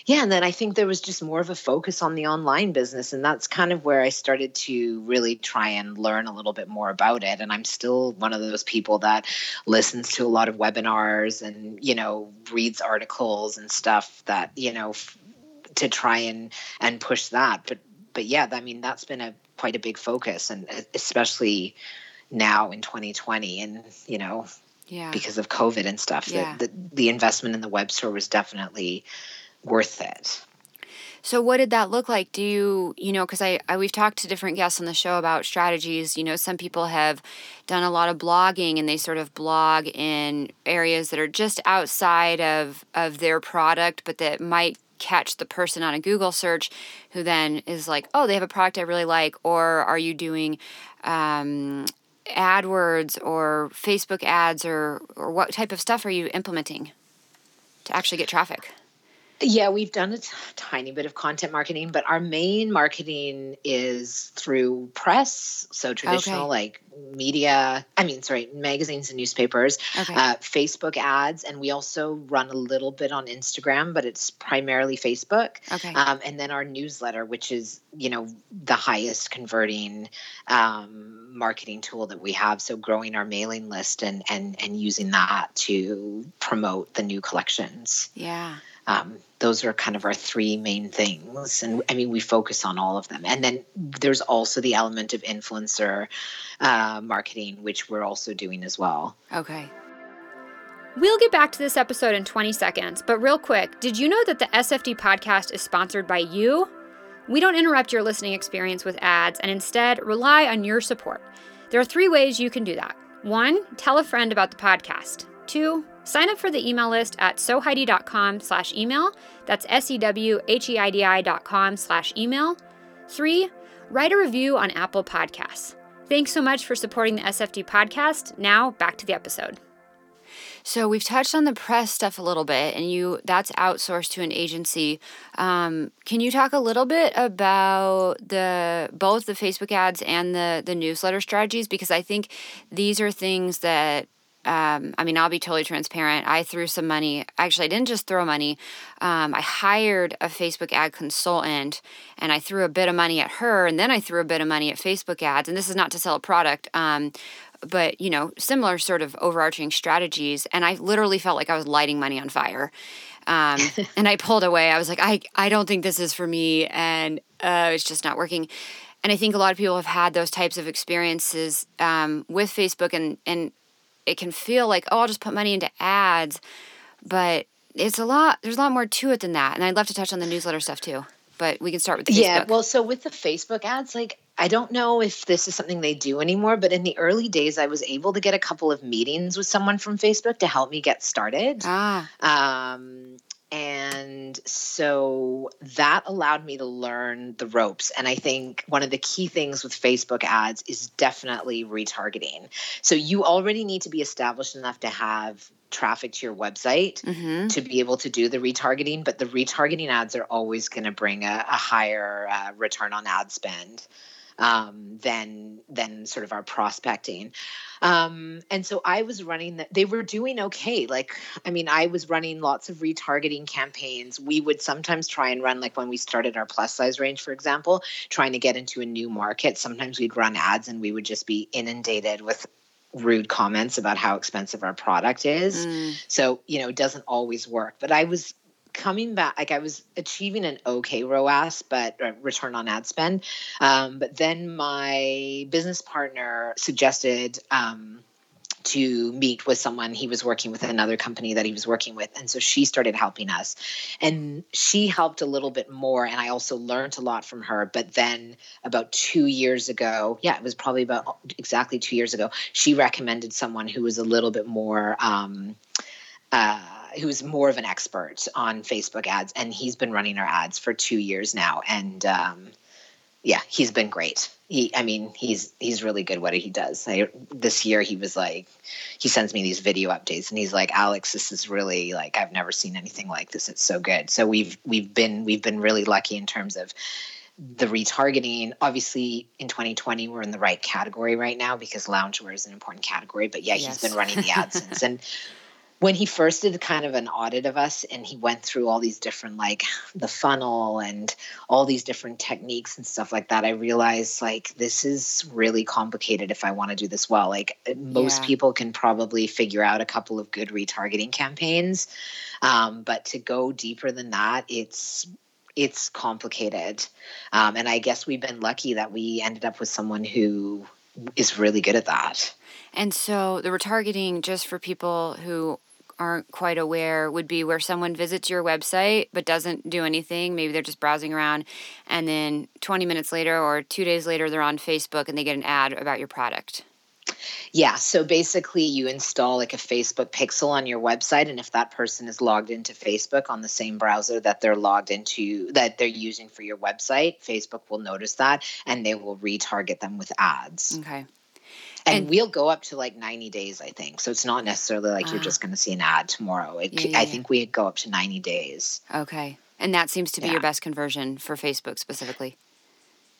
Speaker 2: yeah, and then I think there was just more of a focus on the online business, and that's kind of where I started to really try and learn a little bit more about it. And I'm still one of those people that listens to a lot of webinars and you know reads articles and stuff that you know f- to try and and push that. But but yeah, I mean that's been a quite a big focus, and especially now in 2020, and you know,
Speaker 1: yeah,
Speaker 2: because of COVID and stuff, yeah. the, the the investment in the web store was definitely worth it.
Speaker 1: So what did that look like? Do you, you know, because I, I we've talked to different guests on the show about strategies. You know, some people have done a lot of blogging and they sort of blog in areas that are just outside of of their product, but that might catch the person on a Google search who then is like, oh, they have a product I really like, or are you doing um, AdWords or Facebook ads, or or what type of stuff are you implementing to actually get traffic?
Speaker 2: Yeah, we've done a t- tiny bit of content marketing, but our main marketing is through press, so traditional okay. like media, I mean, sorry, magazines and newspapers, okay. uh, Facebook ads, and we also run a little bit on Instagram, but it's primarily Facebook.
Speaker 1: Okay.
Speaker 2: Um, and then our newsletter, which is, you know, the highest converting um, marketing tool that we have. So growing our mailing list and, and, and using that to promote the new collections.
Speaker 1: Yeah.
Speaker 2: Um, those are kind of our three main things. And I mean, we focus on all of them. And then there's also the element of influencer uh, marketing, which we're also doing as well.
Speaker 1: Okay.
Speaker 3: We'll get back to this episode in 20 seconds, but real quick, did you know that the SFD podcast is sponsored by you? We don't interrupt your listening experience with ads and instead rely on your support. There are three ways you can do that. One, tell a friend about the podcast. Two, Sign up for the email list at sewheidi.com slash email. That's S-E-W-H-E-I-D-I dot com slash email. Three, write a review on Apple Podcasts. Thanks so much for supporting the SFD podcast. Now back to the episode.
Speaker 1: So we've touched on the press stuff a little bit, and you that's outsourced to an agency. Um, can you talk a little bit about the both the Facebook ads and the the newsletter strategies? Because I think these are things that um, I mean, I'll be totally transparent. I threw some money. Actually, I didn't just throw money. Um, I hired a Facebook ad consultant and I threw a bit of money at her and then I threw a bit of money at Facebook ads. And this is not to sell a product, um, but, you know, similar sort of overarching strategies. And I literally felt like I was lighting money on fire. Um, and I pulled away. I was like, I, I don't think this is for me. And uh, it's just not working. And I think a lot of people have had those types of experiences um, with Facebook and, and it can feel like, oh, I'll just put money into ads. But it's a lot. There's a lot more to it than that, and I'd love to touch on the newsletter stuff too. But we can start with the
Speaker 2: yeah.
Speaker 1: Facebook.
Speaker 2: Well, so with the Facebook ads, like I don't know if this is something they do anymore, but in the early days, I was able to get a couple of meetings with someone from Facebook to help me get started.
Speaker 1: ah,
Speaker 2: Um, and so that allowed me to learn the ropes. And I think one of the key things with Facebook ads is definitely retargeting. So you already need to be established enough to have traffic to your website
Speaker 1: mm-hmm.
Speaker 2: to be able to do the retargeting, but the retargeting ads are always going to bring a, a higher uh, return on ad spend um, than than sort of our prospecting. Um, and so I was running that. They were doing okay. Like I mean, I was running lots of retargeting campaigns. We would sometimes try and run like when we started our plus size range, for example, trying to get into a new market. Sometimes we'd run ads and we would just be inundated with rude comments about how expensive our product is.
Speaker 1: Mm.
Speaker 2: So, you know, it doesn't always work. But I was coming back, like I was achieving an okay ROAS, but uh, return on ad spend. Um, but then my business partner suggested um, to meet with someone. He was working with another company that he was working with. And so she started helping us. And she helped a little bit more. And I also learned a lot from her. But then about two years ago, yeah, it was probably about exactly two years ago, she recommended someone who was a little bit more. Um, uh, who's more of an expert on Facebook ads, and he's been running our ads for two years now, and um, yeah, he's been great. He, I mean, he's he's really good what he does. I, this year, he was like, he sends me these video updates, and he's like, Alex, this is really like I've never seen anything like this. It's so good. So we've we've been we've been really lucky in terms of the retargeting. Obviously, in 2020, we're in the right category right now because loungewear is an important category. But yeah,
Speaker 1: Yes.
Speaker 2: he's been running the ads since and when he first did kind of an audit of us and he went through all these different like the funnel and all these different techniques and stuff like that i realized like this is really complicated if i want to do this well. Like most
Speaker 1: Yeah.
Speaker 2: people can probably figure out a couple of good retargeting campaigns um, but to go deeper than that it's it's complicated. Um, and i guess we've been lucky that we ended up with someone who is really good at that.
Speaker 1: And so the retargeting, just for people who aren't quite aware, would be where someone visits your website but doesn't do anything. Maybe they're just browsing around, and then 20 minutes later or two days later, they're on Facebook and they get an ad about your product.
Speaker 2: Yeah, so basically you install like a Facebook pixel on your website and if that person is logged into Facebook on the same browser that they're logged into that they're using for your website, Facebook will notice that and they will retarget them with ads.
Speaker 1: Okay.
Speaker 2: And,
Speaker 1: And-
Speaker 2: we'll go up to like 90 days, I think. So it's not necessarily like you're
Speaker 1: Ah.
Speaker 2: just going to see an ad tomorrow. It,
Speaker 1: Yeah, yeah,
Speaker 2: I think we go up to 90 days.
Speaker 1: Okay. And that seems to be your best conversion for Facebook specifically.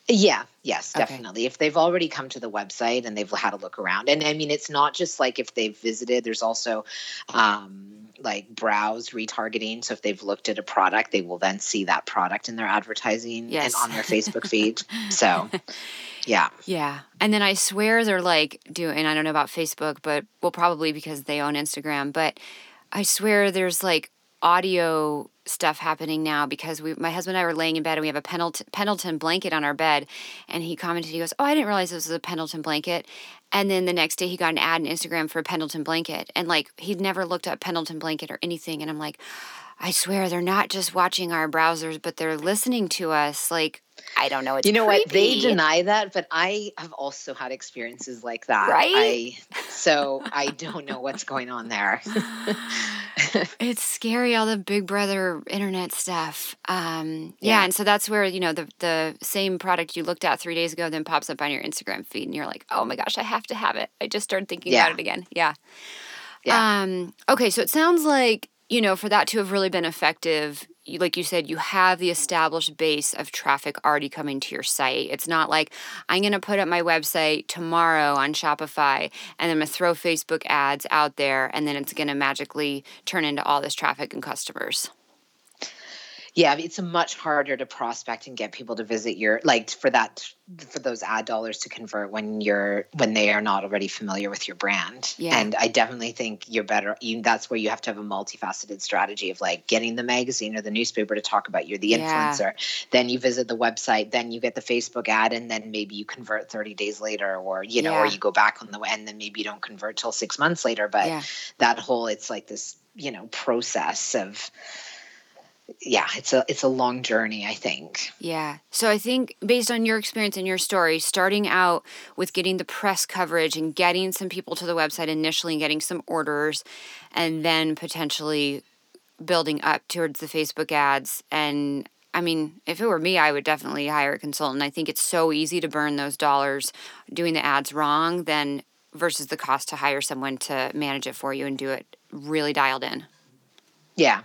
Speaker 2: Yeah, yes,
Speaker 1: Okay.
Speaker 2: definitely. If they've already come to the website and they've had a look around, and I mean, it's not just like if they've visited, there's also um, like browse retargeting. So if they've looked at a product, they will then see that product in their advertising
Speaker 1: Yes.
Speaker 2: and on their Facebook feed. So, yeah.
Speaker 1: Yeah. And then I swear they're like doing, I don't know about Facebook, but well, probably because they own Instagram, but I swear there's like audio stuff happening now because we, my husband and I were laying in bed and we have a Pendleton, Pendleton blanket on our bed. And he commented, he goes, Oh, I didn't realize this was a Pendleton blanket. And then the next day he got an ad on Instagram for a Pendleton blanket. And like he'd never looked up Pendleton blanket or anything. And I'm like, I swear they're not just watching our browsers, but they're listening to us. Like, I don't know. It's
Speaker 2: you know what? They deny that, but I have also had experiences like that.
Speaker 1: Right?
Speaker 2: I, so I don't know what's going on there.
Speaker 1: it's scary all the big brother internet stuff um yeah.
Speaker 2: Yeah.
Speaker 1: and so that's where you know the the same product you looked at three days ago then pops up on your instagram feed and you're like oh my gosh i have to have it i just started thinking
Speaker 2: Yeah.
Speaker 1: about it again yeah
Speaker 2: Yeah.
Speaker 1: um okay so it sounds like you know for that to have really been effective like you said you have the established base of traffic already coming to your site. It's not like i'm going to put up my website tomorrow on shopify and i'm going to throw facebook ads out there and then it's going to magically turn into all this traffic and customers
Speaker 2: Yeah, it's much harder to prospect and get people to visit your like for that for those ad dollars to convert when you're when they are not already familiar with your brand.
Speaker 1: Yeah.
Speaker 2: And I definitely think you're better. You, that's where you have to have a multifaceted strategy of like getting the magazine or the newspaper to talk about you're the
Speaker 1: Yeah.
Speaker 2: influencer. Then you visit the website. Then you get the Facebook ad, and then maybe you convert 30 days later, or you know, or you go back on the and then maybe you don't convert till six months later. But
Speaker 1: yeah
Speaker 2: that whole it's like this you know process of yeah, it's a it's a long journey, I think.
Speaker 1: Yeah. So I think based on your experience and your story, starting out with getting the press coverage and getting some people to the website initially and getting some orders and then potentially building up towards the Facebook ads and I mean, if it were me, I would definitely hire a consultant. I think it's so easy to burn those dollars doing the ads wrong than versus the cost to hire someone to manage it for you and do it really dialed in.
Speaker 2: Yeah,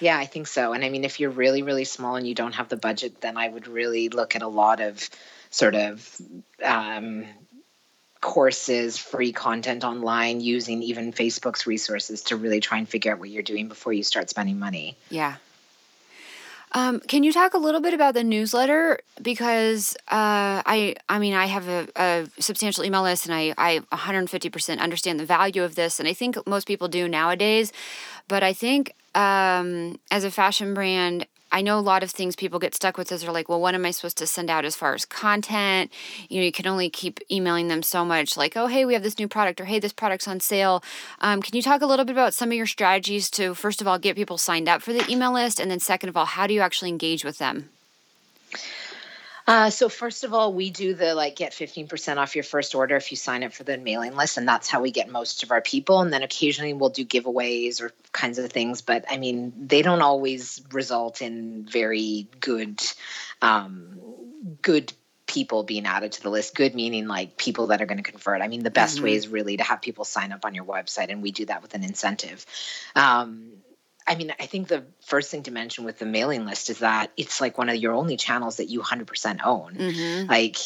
Speaker 2: yeah, I think so. And I mean, if you're really, really small and you don't have the budget, then I would really look at a lot of sort of um, courses, free content online, using even Facebook's resources to really try and figure out what you're doing before you start spending money.
Speaker 1: Yeah. Um, can you talk a little bit about the newsletter? Because uh, I, I mean, I have a, a, substantial email list, and I, I 150% understand the value of this, and I think most people do nowadays. But I think um, as a fashion brand, I know a lot of things people get stuck with is they're like, well, what am I supposed to send out as far as content? You know, you can only keep emailing them so much, like, oh, hey, we have this new product, or hey, this product's on sale. Um, can you talk a little bit about some of your strategies to, first of all, get people signed up for the email list? And then, second of all, how do you actually engage with them?
Speaker 2: Uh, so first of all, we do the like get 15% off your first order if you sign up for the mailing list. And that's how we get most of our people. And then occasionally we'll do giveaways or kinds of things. But I mean, they don't always result in very good, um, good people being added to the list good meaning like people that are going to convert i mean the best mm-hmm. way is really to have people sign up on your website and we do that with an incentive um, I mean, I think the first thing to mention with the mailing list is that it's like one of your only channels that you 100% own. Mm-hmm. Like,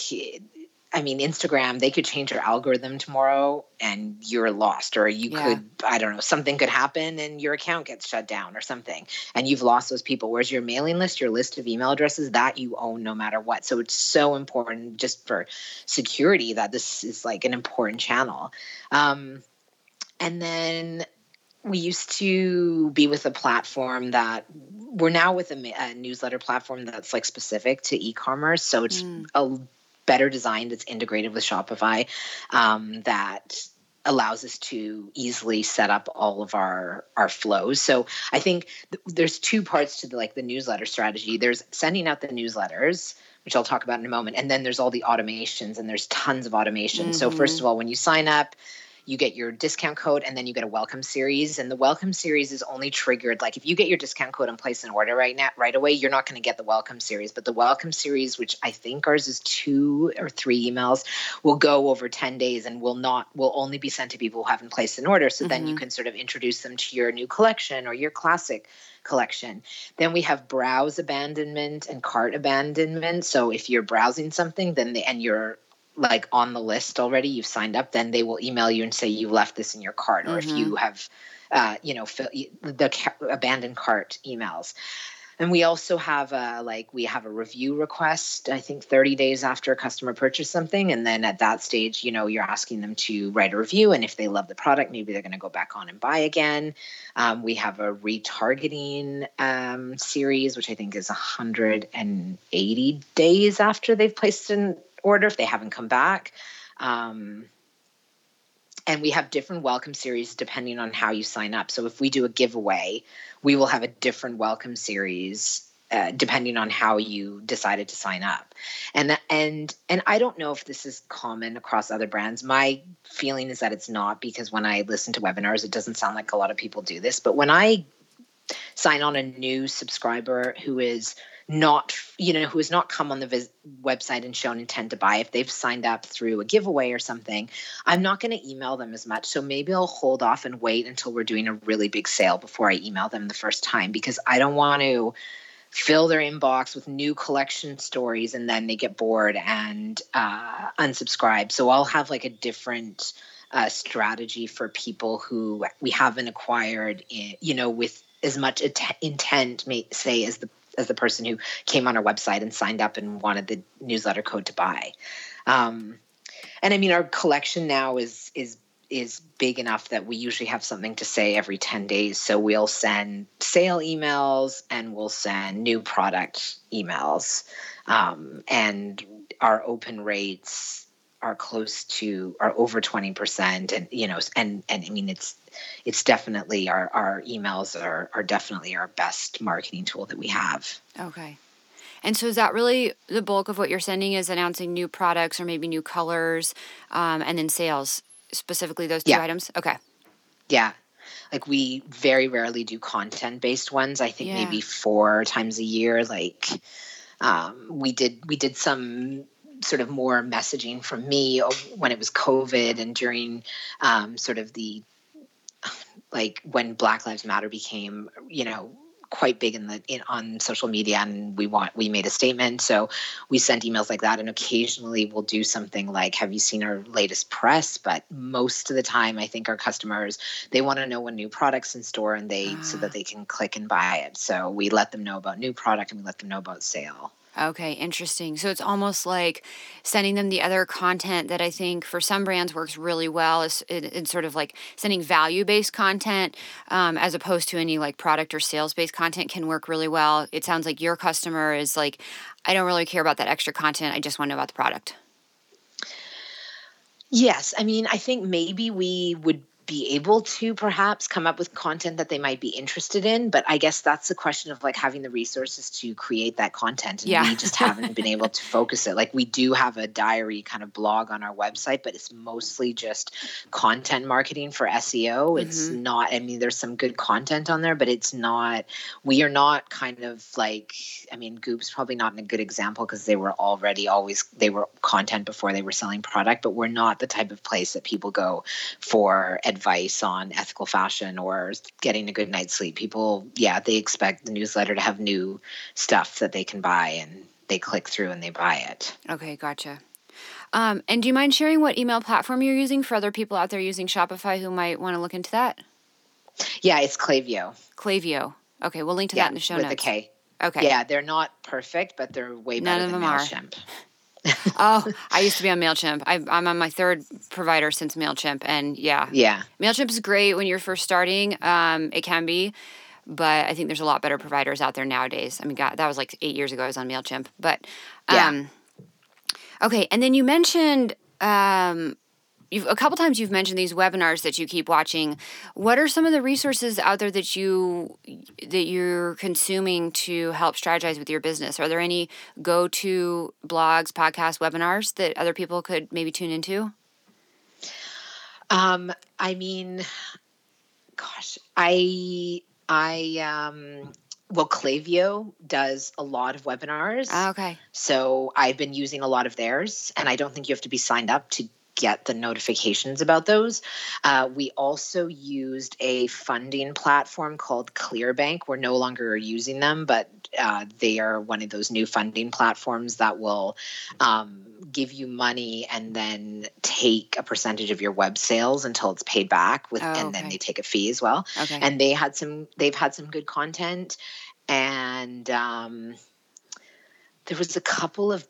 Speaker 2: I mean, Instagram, they could change their algorithm tomorrow and you're lost, or you yeah. could, I don't know, something could happen and your account gets shut down or something, and you've lost those people. Whereas your mailing list, your list of email addresses, that you own no matter what. So it's so important just for security that this is like an important channel. Um, and then we used to be with a platform that we're now with a, a newsletter platform that's like specific to e-commerce so it's mm. a better designed it's integrated with shopify um, that allows us to easily set up all of our our flows so i think th- there's two parts to the like the newsletter strategy there's sending out the newsletters which i'll talk about in a moment and then there's all the automations and there's tons of automation mm-hmm. so first of all when you sign up you get your discount code and then you get a welcome series and the welcome series is only triggered like if you get your discount code and place an order right now right away you're not going to get the welcome series but the welcome series which i think ours is two or three emails will go over 10 days and will not will only be sent to people who haven't placed an order so mm-hmm. then you mm-hmm. can sort of introduce them to your new collection or your classic collection. Then we have browse abandonment and cart abandonment. So if you're browsing something, then the, and you're like on the list already, you've signed up, then they will email you and say you left this in your cart, or mm-hmm. if you mm-hmm. have, uh, you know, fill, the ca- abandoned cart emails. And we also have a like we have a review request. I think 30 days after a customer purchased something, and then at that stage, you know, you're asking them to write a review, and if they love the product, maybe they're going to go back on and buy again. Um, we have a retargeting um, series, which I think is 180 days after they've placed an order if they haven't come back. Um, and we have different welcome series depending on how you sign up. So if we do a giveaway, we will have a different welcome series uh, depending on how you decided to sign up. And and and I don't know if this is common across other brands. My feeling is that it's not because when I listen to webinars, it doesn't sound like a lot of people do this. But when I sign on a new subscriber who is not you know who has not come on the vis- website and shown intent to buy if they've signed up through a giveaway or something i'm not going to email them as much. So maybe i'll hold off and wait until we're doing a really big sale before i email them the first time because i don't want to fill their inbox with new collection stories and then they get bored and uh, unsubscribe. So i'll have like a different uh, strategy for people who we haven't acquired in, you know with as much intent may say as the as the person who came on our website and signed up and wanted the newsletter code to buy. Um, and I mean, our collection now is is is big enough that we usually have something to say every 10 days. So we'll send sale emails and we'll send new product emails. Um, and our open rates are close to are over 20% and you know and and i mean it's it's definitely our our emails are are definitely our best marketing tool that we have.
Speaker 1: Okay. And so is that really the bulk of what you're sending is announcing new products or maybe new colors um, and then sales specifically those two yeah. items? Okay.
Speaker 2: Yeah. Like we very rarely do content based ones. I think yeah. maybe four times a year like um, we did we did some sort of more messaging from me when it was covid and during um, sort of the like when black lives matter became you know quite big in the in, on social media and we want we made a statement. So we sent emails like that and occasionally we'll do something like have you seen our latest press? But most of the time i think our customers they want to know when new products in store and they so that ah. they can click and buy it. So we let them know about new product and we let them know about sale
Speaker 1: Okay, interesting. So it's almost like sending them the other content that I think for some brands works really well. Is it's sort of like sending value based content um, as opposed to any like product or sales based content can work really well. It sounds like your customer is like, I don't really care about that extra content. I just want to know about the product.
Speaker 2: Yes, I mean, I think maybe we would be able to perhaps come up with content that they might be interested in but i guess that's the question of like having the resources to create that content and yeah. we just haven't been able to focus it like we do have a diary kind of blog on our website but it's mostly just content marketing for seo it's mm-hmm. not i mean there's some good content on there but it's not we are not kind of like i mean goop's probably not a good example because they were already always they were content before they were selling product but we're not the type of place that people go for advice on ethical fashion or getting a good night's sleep. People, yeah, they expect the newsletter to have new stuff that they can buy and they click through and they buy it.
Speaker 1: Okay, gotcha. Um, and do you mind sharing what email platform you're using for other people out there using Shopify who might want to look into that?
Speaker 2: Yeah, it's Klaviyo.
Speaker 1: Klaviyo. Okay, we'll link to yeah, that in the show
Speaker 2: with
Speaker 1: notes.
Speaker 2: With a K. Okay. Yeah, they're not perfect, but they're way None better than MailChimp. Are.
Speaker 1: oh, I used to be on MailChimp. I, am on my third provider since MailChimp. And yeah.
Speaker 2: Yeah.
Speaker 1: MailChimp is great when you're first starting. Um, it can be. But I think there's a lot better providers out there nowadays. I mean, God, that was like eight years ago I was on MailChimp. But um, yeah. okay. And then you mentioned um, you've a couple times you've mentioned these webinars that you keep watching. What are some of the resources out there that you that you're consuming to help strategize with your business? Are there any go-to blogs, podcasts, webinars that other people could maybe tune into?
Speaker 2: Um, I mean, gosh, I I um well Klaviyo does a lot of webinars.
Speaker 1: Ah, okay.
Speaker 2: So I've been using a lot of theirs and I don't think you have to be signed up to get the notifications about those. Uh, we also used a funding platform called Clearbanc. We're no longer using them, but uh, they are one of those new funding platforms that will um, give you money and then take a percentage of your web sales until it's paid back with, oh, and okay. then they take a fee as well. Okay. And they had some, they've had some good content, and um, there was a couple of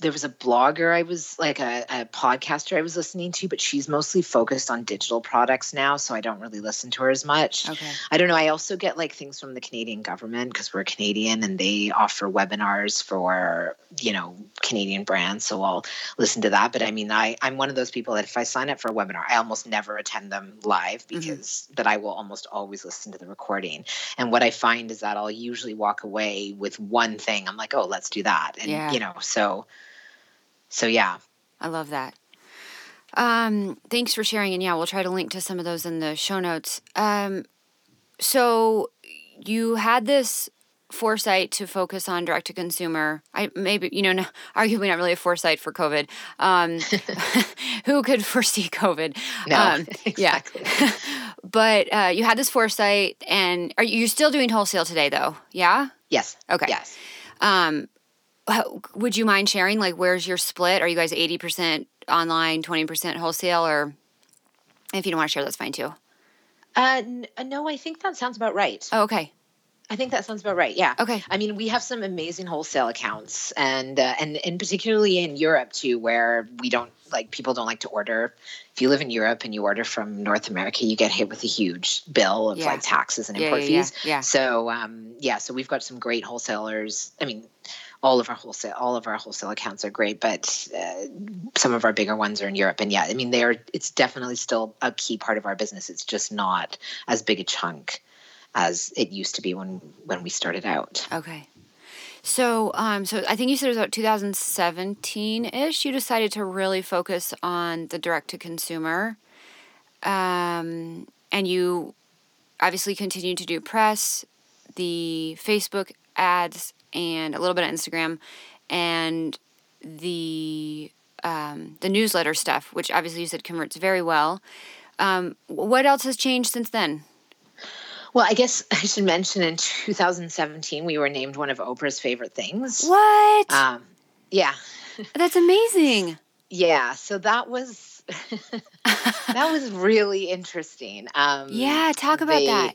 Speaker 2: there was a blogger I was like a, a, podcaster I was listening to, but she's mostly focused on digital products now, so I don't really listen to her as much. Okay. I don't know. I also get like things from the Canadian government because we're Canadian and they offer webinars for you know Canadian brands, so I'll listen to that. But I mean, I I'm one of those people that if I sign up for a webinar, I almost never attend them live mm-hmm. because mm-hmm. but I will almost always listen to the recording. And what I find is that I'll usually walk away with one thing. I'm like, oh, let's do that, and yeah. you know, so so yeah.
Speaker 1: I love that. Um, thanks for sharing and yeah we'll try to link to some of those in the show notes. Um, so you had this foresight to focus on direct to consumer i maybe you know no, arguably not really a foresight for covid. Um, who could foresee covid?
Speaker 2: No, um, exactly.
Speaker 1: yeah but uh, you had this foresight and are you still doing wholesale today though? Yeah?
Speaker 2: Yes.
Speaker 1: Okay.
Speaker 2: Yes.
Speaker 1: Um, would you mind sharing like where's your split are you guys 80% online 20% wholesale or if you don't want to share that's fine too
Speaker 2: uh, n- uh, no i think that sounds about right
Speaker 1: oh, okay
Speaker 2: I think that sounds about right. Yeah.
Speaker 1: Okay.
Speaker 2: I mean, we have some amazing wholesale accounts, and uh, and and particularly in Europe too, where we don't like people don't like to order. If you live in Europe and you order from North America, you get hit with a huge bill of yeah. like taxes and import
Speaker 1: yeah,
Speaker 2: yeah, fees.
Speaker 1: Yeah,
Speaker 2: So um, yeah, so we've got some great wholesalers. I mean, all of our wholesale all of our wholesale accounts are great but uh, some of our bigger ones are in europe. And yeah i mean they are it's definitely still a key part of our business. It's just not as big a chunk as it used to be when when we started out.
Speaker 1: Okay. So um so i think you said it was about 2017ish you decided to really focus on the direct to consumer um and you obviously continued to do press the facebook ads and a little bit of Instagram and the um, the newsletter stuff, which obviously you said converts very well. Um, what else has changed since then?
Speaker 2: Well, I guess I should mention in 2017 we were named one of Oprah's favorite things.
Speaker 1: What?
Speaker 2: Um, yeah.
Speaker 1: That's amazing.
Speaker 2: yeah. So that was that was really interesting. Um,
Speaker 1: yeah, talk about
Speaker 2: they,
Speaker 1: that.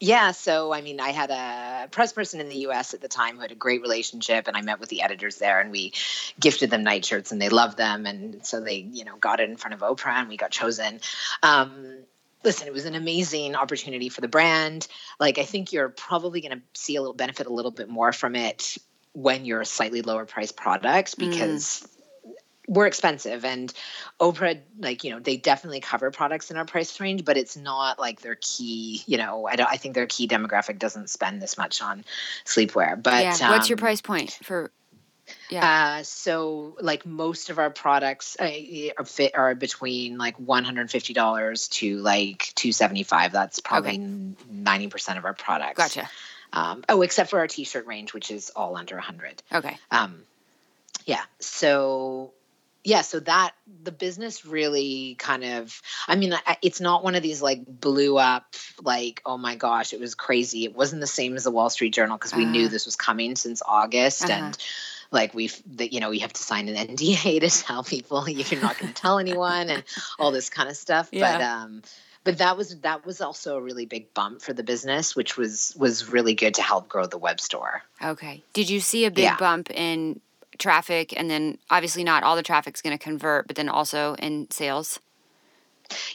Speaker 2: Yeah, so I mean, I had a press person in the US at the time who had a great relationship, and I met with the editors there, and we gifted them nightshirts, and they loved them. And so they, you know, got it in front of Oprah, and we got chosen. Um, listen, it was an amazing opportunity for the brand. Like, I think you're probably going to see a little benefit a little bit more from it when you're a slightly lower price product mm. because. Mm we're expensive and oprah like you know they definitely cover products in our price range but it's not like their key you know i don't i think their key demographic doesn't spend this much on sleepwear but
Speaker 1: yeah. what's um, your price point for
Speaker 2: yeah. Uh, so like most of our products uh, are fit are between like one hundred and fifty dollars to like two seventy five. That's probably ninety okay. percent of our products.
Speaker 1: Gotcha.
Speaker 2: Um, oh, except for our t shirt range, which is all under a hundred.
Speaker 1: Okay.
Speaker 2: Um, yeah. So yeah so that the business really kind of i mean it's not one of these like blew up like oh my gosh it was crazy it wasn't the same as the wall street journal because we uh knew uh-huh. this was coming since august uh-huh. and like we've that you know you have to sign an nda to tell people you're not going to tell anyone and all this kind of stuff yeah. but um but that was that was also a really big bump for the business which was was really good to help grow the web store
Speaker 1: okay did you see a big yeah. bump in traffic and then obviously not all the traffic's going to convert but then also in sales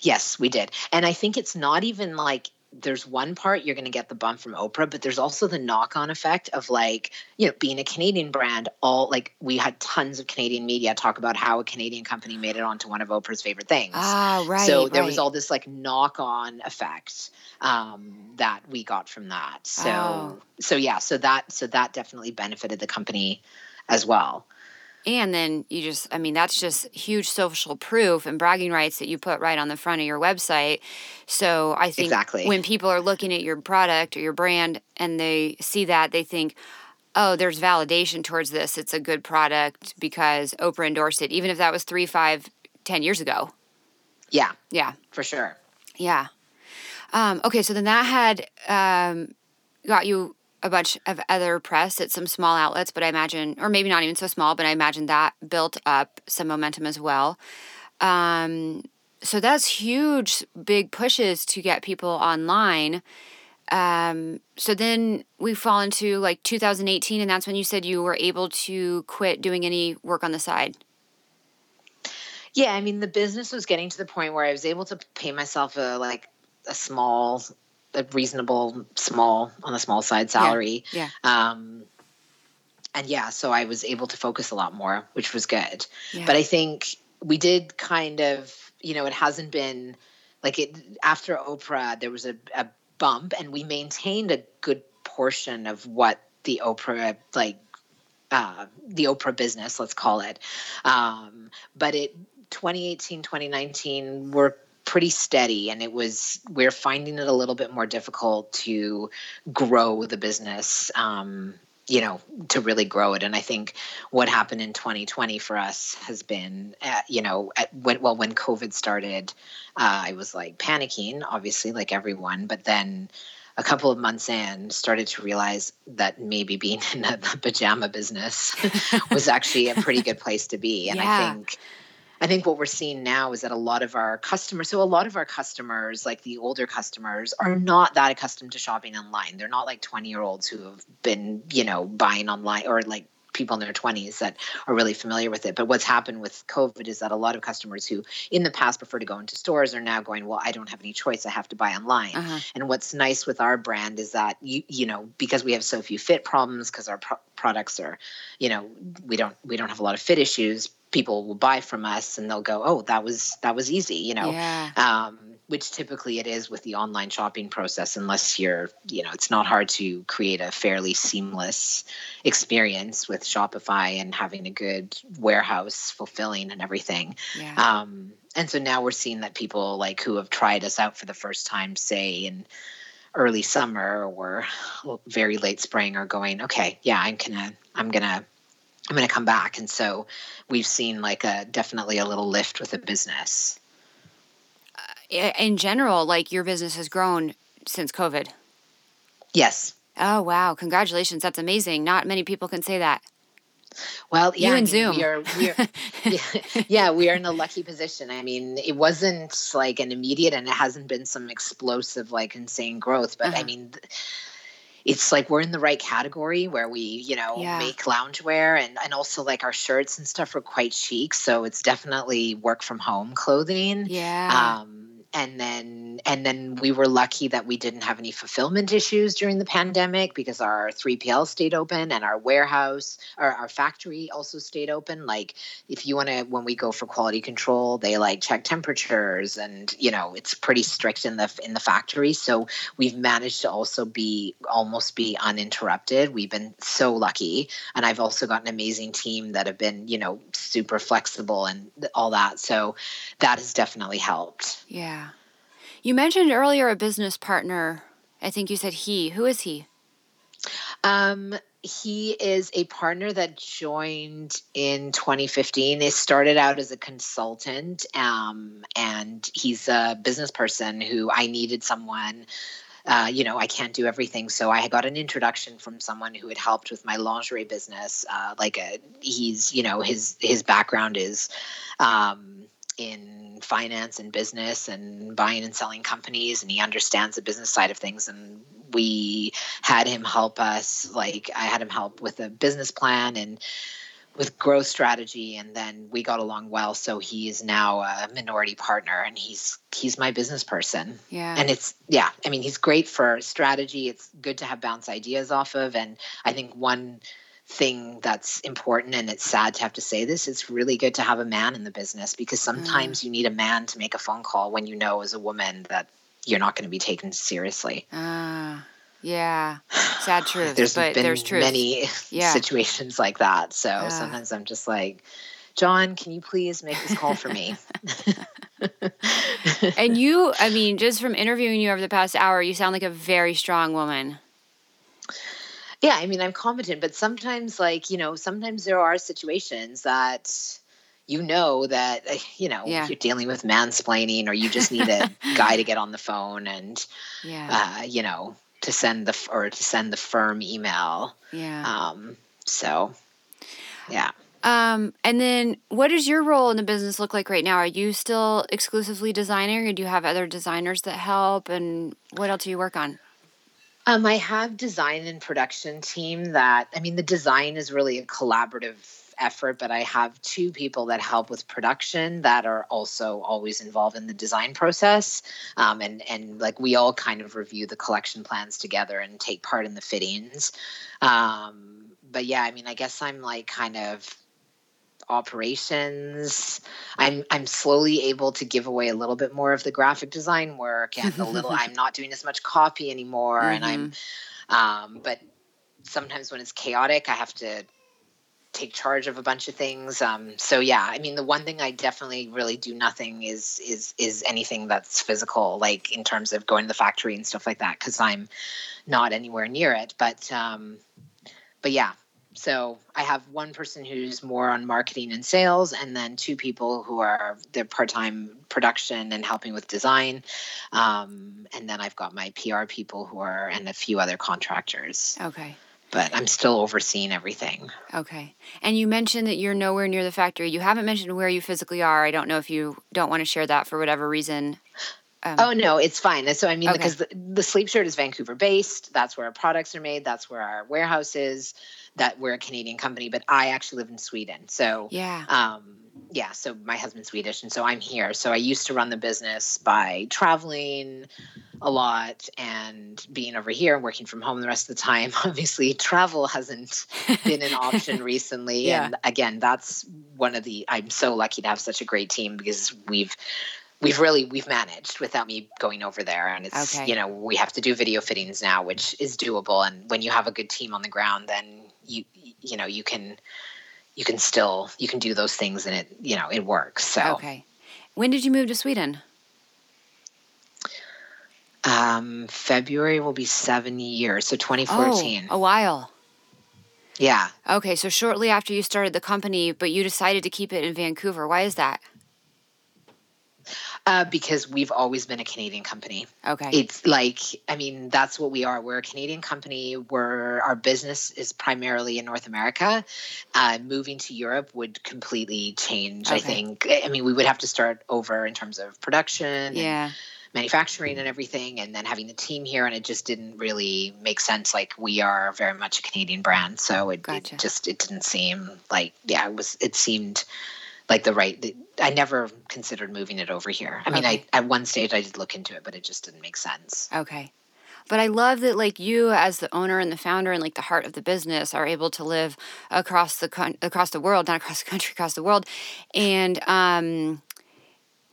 Speaker 2: yes we did and i think it's not even like there's one part you're going to get the bump from Oprah, but there's also the knock on effect of like, you know, being a Canadian brand. All like we had tons of Canadian media talk about how a Canadian company made it onto one of Oprah's favorite things.
Speaker 1: Ah, right.
Speaker 2: So there
Speaker 1: right.
Speaker 2: was all this like knock on effect um, that we got from that. So, oh. so yeah, so that, so that definitely benefited the company as well.
Speaker 1: And then you just, I mean, that's just huge social proof and bragging rights that you put right on the front of your website. So I think
Speaker 2: exactly.
Speaker 1: when people are looking at your product or your brand and they see that, they think, oh, there's validation towards this. It's a good product because Oprah endorsed it, even if that was three, five, ten years ago.
Speaker 2: Yeah.
Speaker 1: Yeah.
Speaker 2: For sure.
Speaker 1: Yeah. Um, okay, so then that had um, got you a bunch of other press at some small outlets, but I imagine, or maybe not even so small, but I imagine that built up some momentum as well. Um, so that's huge, big pushes to get people online. Um, so then we fall into like 2018, and that's when you said you were able to quit doing any work on the side.
Speaker 2: Yeah, I mean, the business was getting to the point where I was able to pay myself a like a small a reasonable small on the small side salary.
Speaker 1: Yeah. yeah. Um,
Speaker 2: and yeah, so I was able to focus a lot more, which was good. Yeah. But I think we did kind of, you know, it hasn't been like it after Oprah, there was a, a bump, and we maintained a good portion of what the Oprah like uh, the Oprah business, let's call it. Um, but it 2018, 2019 were pretty steady and it was we're finding it a little bit more difficult to grow the business um, you know to really grow it and i think what happened in 2020 for us has been uh, you know at, when, well when covid started uh, i was like panicking obviously like everyone but then a couple of months in started to realize that maybe being in the pajama business was actually a pretty good place to be and
Speaker 1: yeah.
Speaker 2: i think I think what we're seeing now is that a lot of our customers, so a lot of our customers, like the older customers, are not that accustomed to shopping online. They're not like 20 year olds who have been, you know, buying online or like people in their 20s that are really familiar with it. But what's happened with COVID is that a lot of customers who in the past prefer to go into stores are now going, well, I don't have any choice. I have to buy online. Uh-huh. And what's nice with our brand is that you you know because we have so few fit problems because our pro- products are, you know, we don't we don't have a lot of fit issues. People will buy from us and they'll go, oh, that was that was easy, you know.
Speaker 3: Yeah.
Speaker 2: Um, which typically it is with the online shopping process unless you're you know it's not hard to create a fairly seamless experience with shopify and having a good warehouse fulfilling and everything
Speaker 3: yeah.
Speaker 2: um, and so now we're seeing that people like who have tried us out for the first time say in early summer or very late spring are going okay yeah i'm gonna i'm gonna i'm gonna come back and so we've seen like a definitely a little lift with the business
Speaker 3: in general, like your business has grown since COVID.
Speaker 2: Yes.
Speaker 3: Oh wow! Congratulations, that's amazing. Not many people can say that.
Speaker 2: Well, yeah,
Speaker 3: you and Zoom.
Speaker 2: We are, we are, yeah, yeah, we are in a lucky position. I mean, it wasn't like an immediate, and it hasn't been some explosive, like insane growth. But uh-huh. I mean, it's like we're in the right category where we, you know,
Speaker 3: yeah.
Speaker 2: make loungewear and and also like our shirts and stuff are quite chic. So it's definitely work from home clothing.
Speaker 3: Yeah.
Speaker 2: Um, and then and then we were lucky that we didn't have any fulfillment issues during the pandemic because our 3PL stayed open and our warehouse or our factory also stayed open. Like if you want to when we go for quality control they like check temperatures and you know it's pretty strict in the in the factory. So we've managed to also be almost be uninterrupted. We've been so lucky. And I've also got an amazing team that have been you know super flexible and all that. So that has definitely helped.
Speaker 3: Yeah you mentioned earlier a business partner. I think you said he. Who is he?
Speaker 2: Um, he is a partner that joined in 2015. He started out as a consultant, um, and he's a business person who I needed someone. Uh, you know, I can't do everything, so I got an introduction from someone who had helped with my lingerie business. Uh, like a, he's, you know, his his background is um, in finance and business and buying and selling companies and he understands the business side of things and we had him help us like i had him help with a business plan and with growth strategy and then we got along well. So he is now a minority partner and he's he's my business person.
Speaker 3: Yeah.
Speaker 2: And it's yeah i mean he's great for strategy. It's good to have bounce ideas off of and i think one thing that's important and it's sad to have to say this it's really good to have a man in the business because mm. sometimes mm. you need a man to make a phone call when you know as a woman that you're not going to be taken seriously
Speaker 3: ah uh, yeah sad truth
Speaker 2: there's
Speaker 3: but
Speaker 2: been
Speaker 3: there's truth.
Speaker 2: many yeah. situations like that so uh. sometimes i'm just like john can you please make this call for me
Speaker 3: and you i mean just from interviewing you over the past hour you sound like a very strong woman
Speaker 2: yeah, I mean, I'm competent, but sometimes, like, you know, sometimes there are situations that you know that, eh, you know,
Speaker 3: yeah.
Speaker 2: you're dealing with mansplaining or you just need a guy to get on the phone and,
Speaker 3: yeah.
Speaker 2: uh, you know, to send the, or to send the firm email.
Speaker 3: Yeah.
Speaker 2: Um, so, yeah.
Speaker 3: Um, and then what does your role in the business look like right now? Are you still exclusively designing or do you have other designers that help? And what else do you work on?
Speaker 2: Um, I have design and production team that I mean the design is really a collaborative effort, but I have two people that help with production that are also always involved in the design process. Um, and and like we all kind of review the collection plans together and take part in the fittings. Um, but yeah, I mean, I guess I'm like kind of operations. I'm I'm slowly able to give away a little bit more of the graphic design work and a little I'm not doing as much copy anymore mm-hmm. and I'm mm-hmm. um, but sometimes when it's chaotic I have to take charge of a bunch of things um, so yeah i mean the one thing i definitely really do nothing is is is anything that's physical like in terms of going to the factory and stuff like that because i'm not anywhere near it but um but yeah so I have one person who's more on marketing and sales, and then two people who are the part-time production and helping with design. Um, and then I've got my PR people who are and a few other contractors.
Speaker 3: Okay.
Speaker 2: But I'm still overseeing everything.
Speaker 3: Okay. And you mentioned that you're nowhere near the factory. You haven't mentioned where you physically are. I don't know if you don't want to share that for whatever reason.
Speaker 2: Um, oh no, it's fine. So I mean, okay. because the, the sleep shirt is Vancouver based. That's where our products are made. That's where our warehouse is. That we're a Canadian company, but I actually live in Sweden. So
Speaker 1: yeah,
Speaker 2: um, yeah. So my husband's Swedish, and so I'm here. So I used to run the business by traveling a lot and being over here and working from home the rest of the time. Obviously, travel hasn't been an option recently, yeah. and again, that's one of the. I'm so lucky to have such a great team because we've we've really we've managed without me going over there and it's okay. you know we have to do video fittings now which is doable and when you have a good team on the ground then you you know you can you can still you can do those things and it you know it works so.
Speaker 1: Okay. When did you move to sweden?
Speaker 2: Um february will be seven years so 2014
Speaker 1: oh, a while.
Speaker 2: Yeah.
Speaker 1: Okay so shortly after you started the company but you decided to keep it in vancouver. Why is that
Speaker 2: uh, because we've always been a Canadian company.
Speaker 1: Okay.
Speaker 2: It's like, I mean, that's what we are. We're a Canadian company where our business is primarily in North America. Uh, moving to Europe would completely change, okay. I think. I mean, we would have to start over in terms of production.
Speaker 1: Yeah.
Speaker 2: manufacturing and everything and then having the team here and it just didn't really make sense like we are very much a canadian brand so it, gotcha. it just it didn't seem like yeah it was it seemed like the right i never considered moving it over here. I mean okay. i at one stage i did look into it but it just didn't make sense.
Speaker 1: Okay. But i love that like you as the owner and the founder and like the heart of the business are able to live across the con- across the world not across the country across the world and um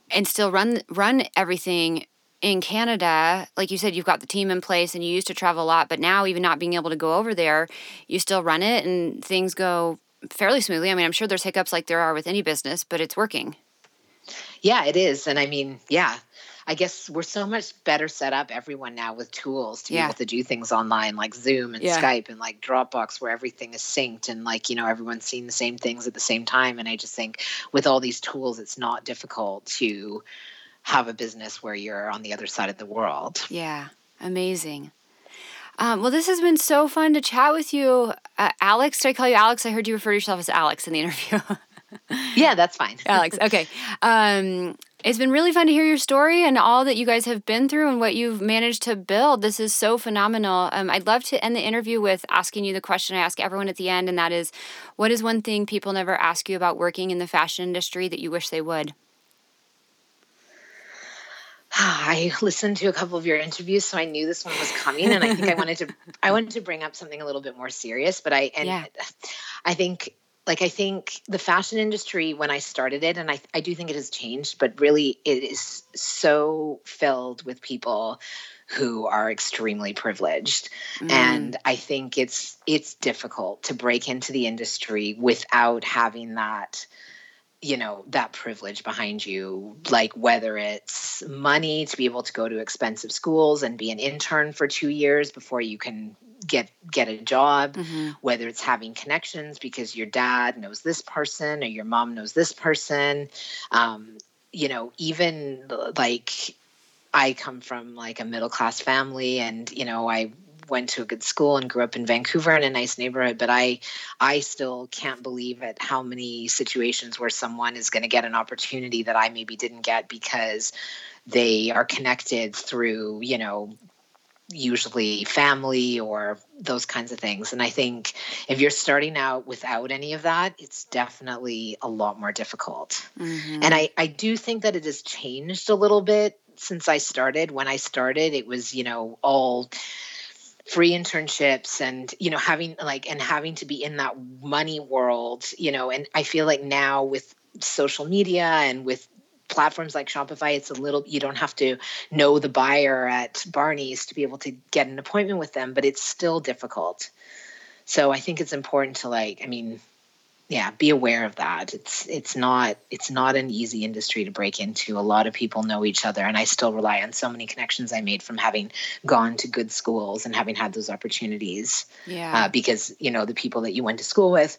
Speaker 1: and still run run everything in Canada, like you said, you've got the team in place and you used to travel a lot, but now even not being able to go over there, you still run it and things go fairly smoothly. I mean, I'm sure there's hiccups like there are with any business, but it's working.
Speaker 2: Yeah, it is. And I mean, yeah, I guess we're so much better set up, everyone now, with tools to yeah. be able to do things online like Zoom and yeah. Skype and like Dropbox, where everything is synced and like, you know, everyone's seeing the same things at the same time. And I just think with all these tools, it's not difficult to have a business where you're on the other side of the world.
Speaker 1: Yeah, amazing. Um, well, this has been so fun to chat with you. Uh, Alex, did I call you Alex? I heard you refer to yourself as Alex in the interview.
Speaker 2: yeah, that's fine.
Speaker 1: Alex, okay. Um, it's been really fun to hear your story and all that you guys have been through and what you've managed to build. This is so phenomenal. Um, I'd love to end the interview with asking you the question I ask everyone at the end, and that is what is one thing people never ask you about working in the fashion industry that you wish they would?
Speaker 2: I listened to a couple of your interviews, so I knew this one was coming, and I think I wanted to I wanted to bring up something a little bit more serious. But I and yeah. I think like I think the fashion industry when I started it, and I I do think it has changed, but really it is so filled with people who are extremely privileged mm. and i think it's it's difficult to break into the industry without having that you know that privilege behind you like whether it's money to be able to go to expensive schools and be an intern for 2 years before you can get get a job mm-hmm. whether it's having connections because your dad knows this person or your mom knows this person um, you know even like I come from like a middle class family and you know I went to a good school and grew up in Vancouver in a nice neighborhood, but I I still can't believe at how many situations where someone is going to get an opportunity that I maybe didn't get because they are connected through, you know, usually family or those kinds of things. And I think if you're starting out without any of that, it's definitely a lot more difficult. Mm-hmm. And I, I do think that it has changed a little bit since I started. When I started, it was, you know, all free internships and you know having like and having to be in that money world you know and i feel like now with social media and with platforms like shopify it's a little you don't have to know the buyer at barney's to be able to get an appointment with them but it's still difficult. So i think it's important to like i mean yeah be aware of that. It's it's not it's not an easy industry to break into. A lot of people know each other and i still rely on so many connections i made from having gone to good schools and having had those opportunities
Speaker 1: yeah.
Speaker 2: uh, because you know the people that you went to school with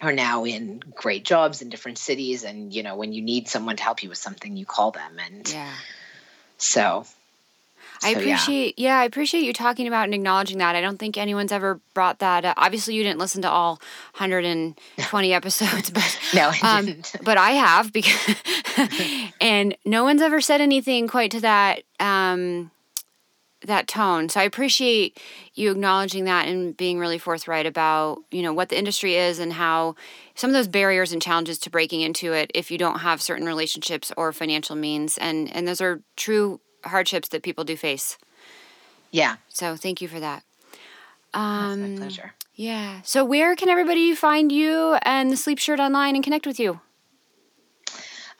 Speaker 2: are now in great jobs in different cities and you know when you need someone to help you with something you call them and
Speaker 1: yeah.
Speaker 2: so
Speaker 1: I appreciate yeah. yeah. I appreciate you talking about and acknowledging that. I don't think anyone's ever brought that up. Obviously you didn't listen to all 120 episodes, but
Speaker 2: No, I um, didn't.
Speaker 1: But I have because and no one's ever said anything quite to that um, that tone. So I appreciate you acknowledging that and being really forthright about, you know, what the industry is and how some of those barriers and challenges to breaking into it if you don't have certain relationships or financial means and and those are true hardships that people do face.
Speaker 2: Yeah.
Speaker 1: So thank you for that.
Speaker 2: Um, my pleasure.
Speaker 1: Yeah. So where can everybody find you and the Sleep Shirt online and connect with you?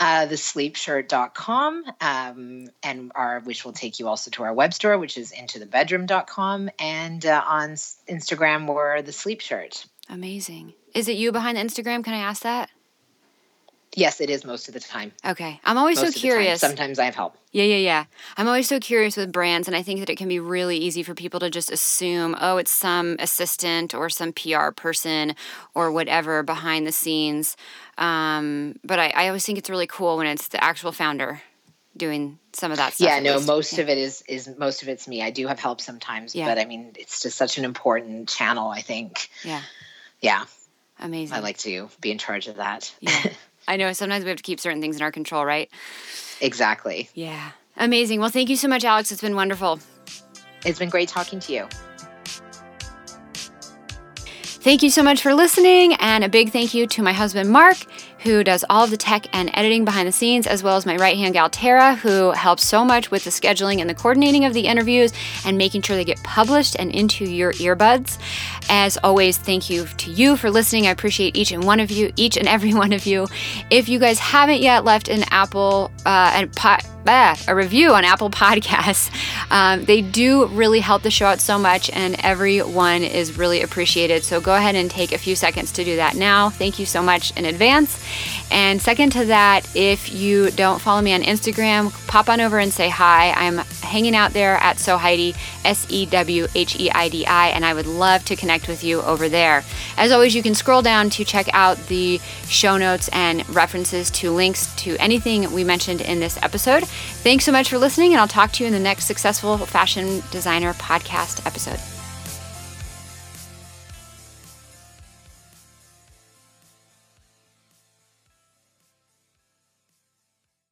Speaker 2: Uh, thesleepshirt.com, um, and our which will take you also to our web store, which is intothebedroom.com, and uh, on Instagram we're the Sleep Shirt.
Speaker 1: Amazing. Is it you behind the Instagram? Can I ask that?
Speaker 2: Yes, it is most of the time.
Speaker 1: Okay. I'm always most so curious.
Speaker 2: Sometimes I have help.
Speaker 1: Yeah, yeah, yeah. I'm always so curious with brands, and I think that it can be really easy for people to just assume, oh, it's some assistant or some PR person or whatever behind the scenes. Um, but I, I always think it's really cool when it's the actual founder doing some of that stuff.
Speaker 2: Yeah, no, most yeah. of it is is most of it's me. I do have help sometimes, yeah. but I mean, it's just such an important channel. I think.
Speaker 1: Yeah.
Speaker 2: Yeah.
Speaker 1: Amazing.
Speaker 2: I like to be in charge of that.
Speaker 1: Yeah. I know sometimes we have to keep certain things in our control, right?
Speaker 2: Exactly.
Speaker 1: Yeah. Amazing. Well, thank you so much, Alex. It's been wonderful.
Speaker 2: It's been great talking to you.
Speaker 1: Thank you so much for listening, and a big thank you to my husband, Mark, who does all of the tech and editing behind the scenes, as well as my right hand gal, Tara, who helps so much with the scheduling and the coordinating of the interviews and making sure they get published and into your earbuds. As always, thank you to you for listening. I appreciate each and one of you, each and every one of you. If you guys haven't yet left an Apple uh, and pot a review on Apple Podcasts. Um, they do really help the show out so much, and everyone is really appreciated. So go ahead and take a few seconds to do that now. Thank you so much in advance. And second to that, if you don't follow me on Instagram, pop on over and say hi. I'm hanging out there at Sew Heidi, S E W H E I D I, and I would love to connect with you over there. As always, you can scroll down to check out the show notes and references to links to anything we mentioned in this episode. Thanks so much for listening, and I'll talk to you in the next Successful Fashion Designer podcast episode.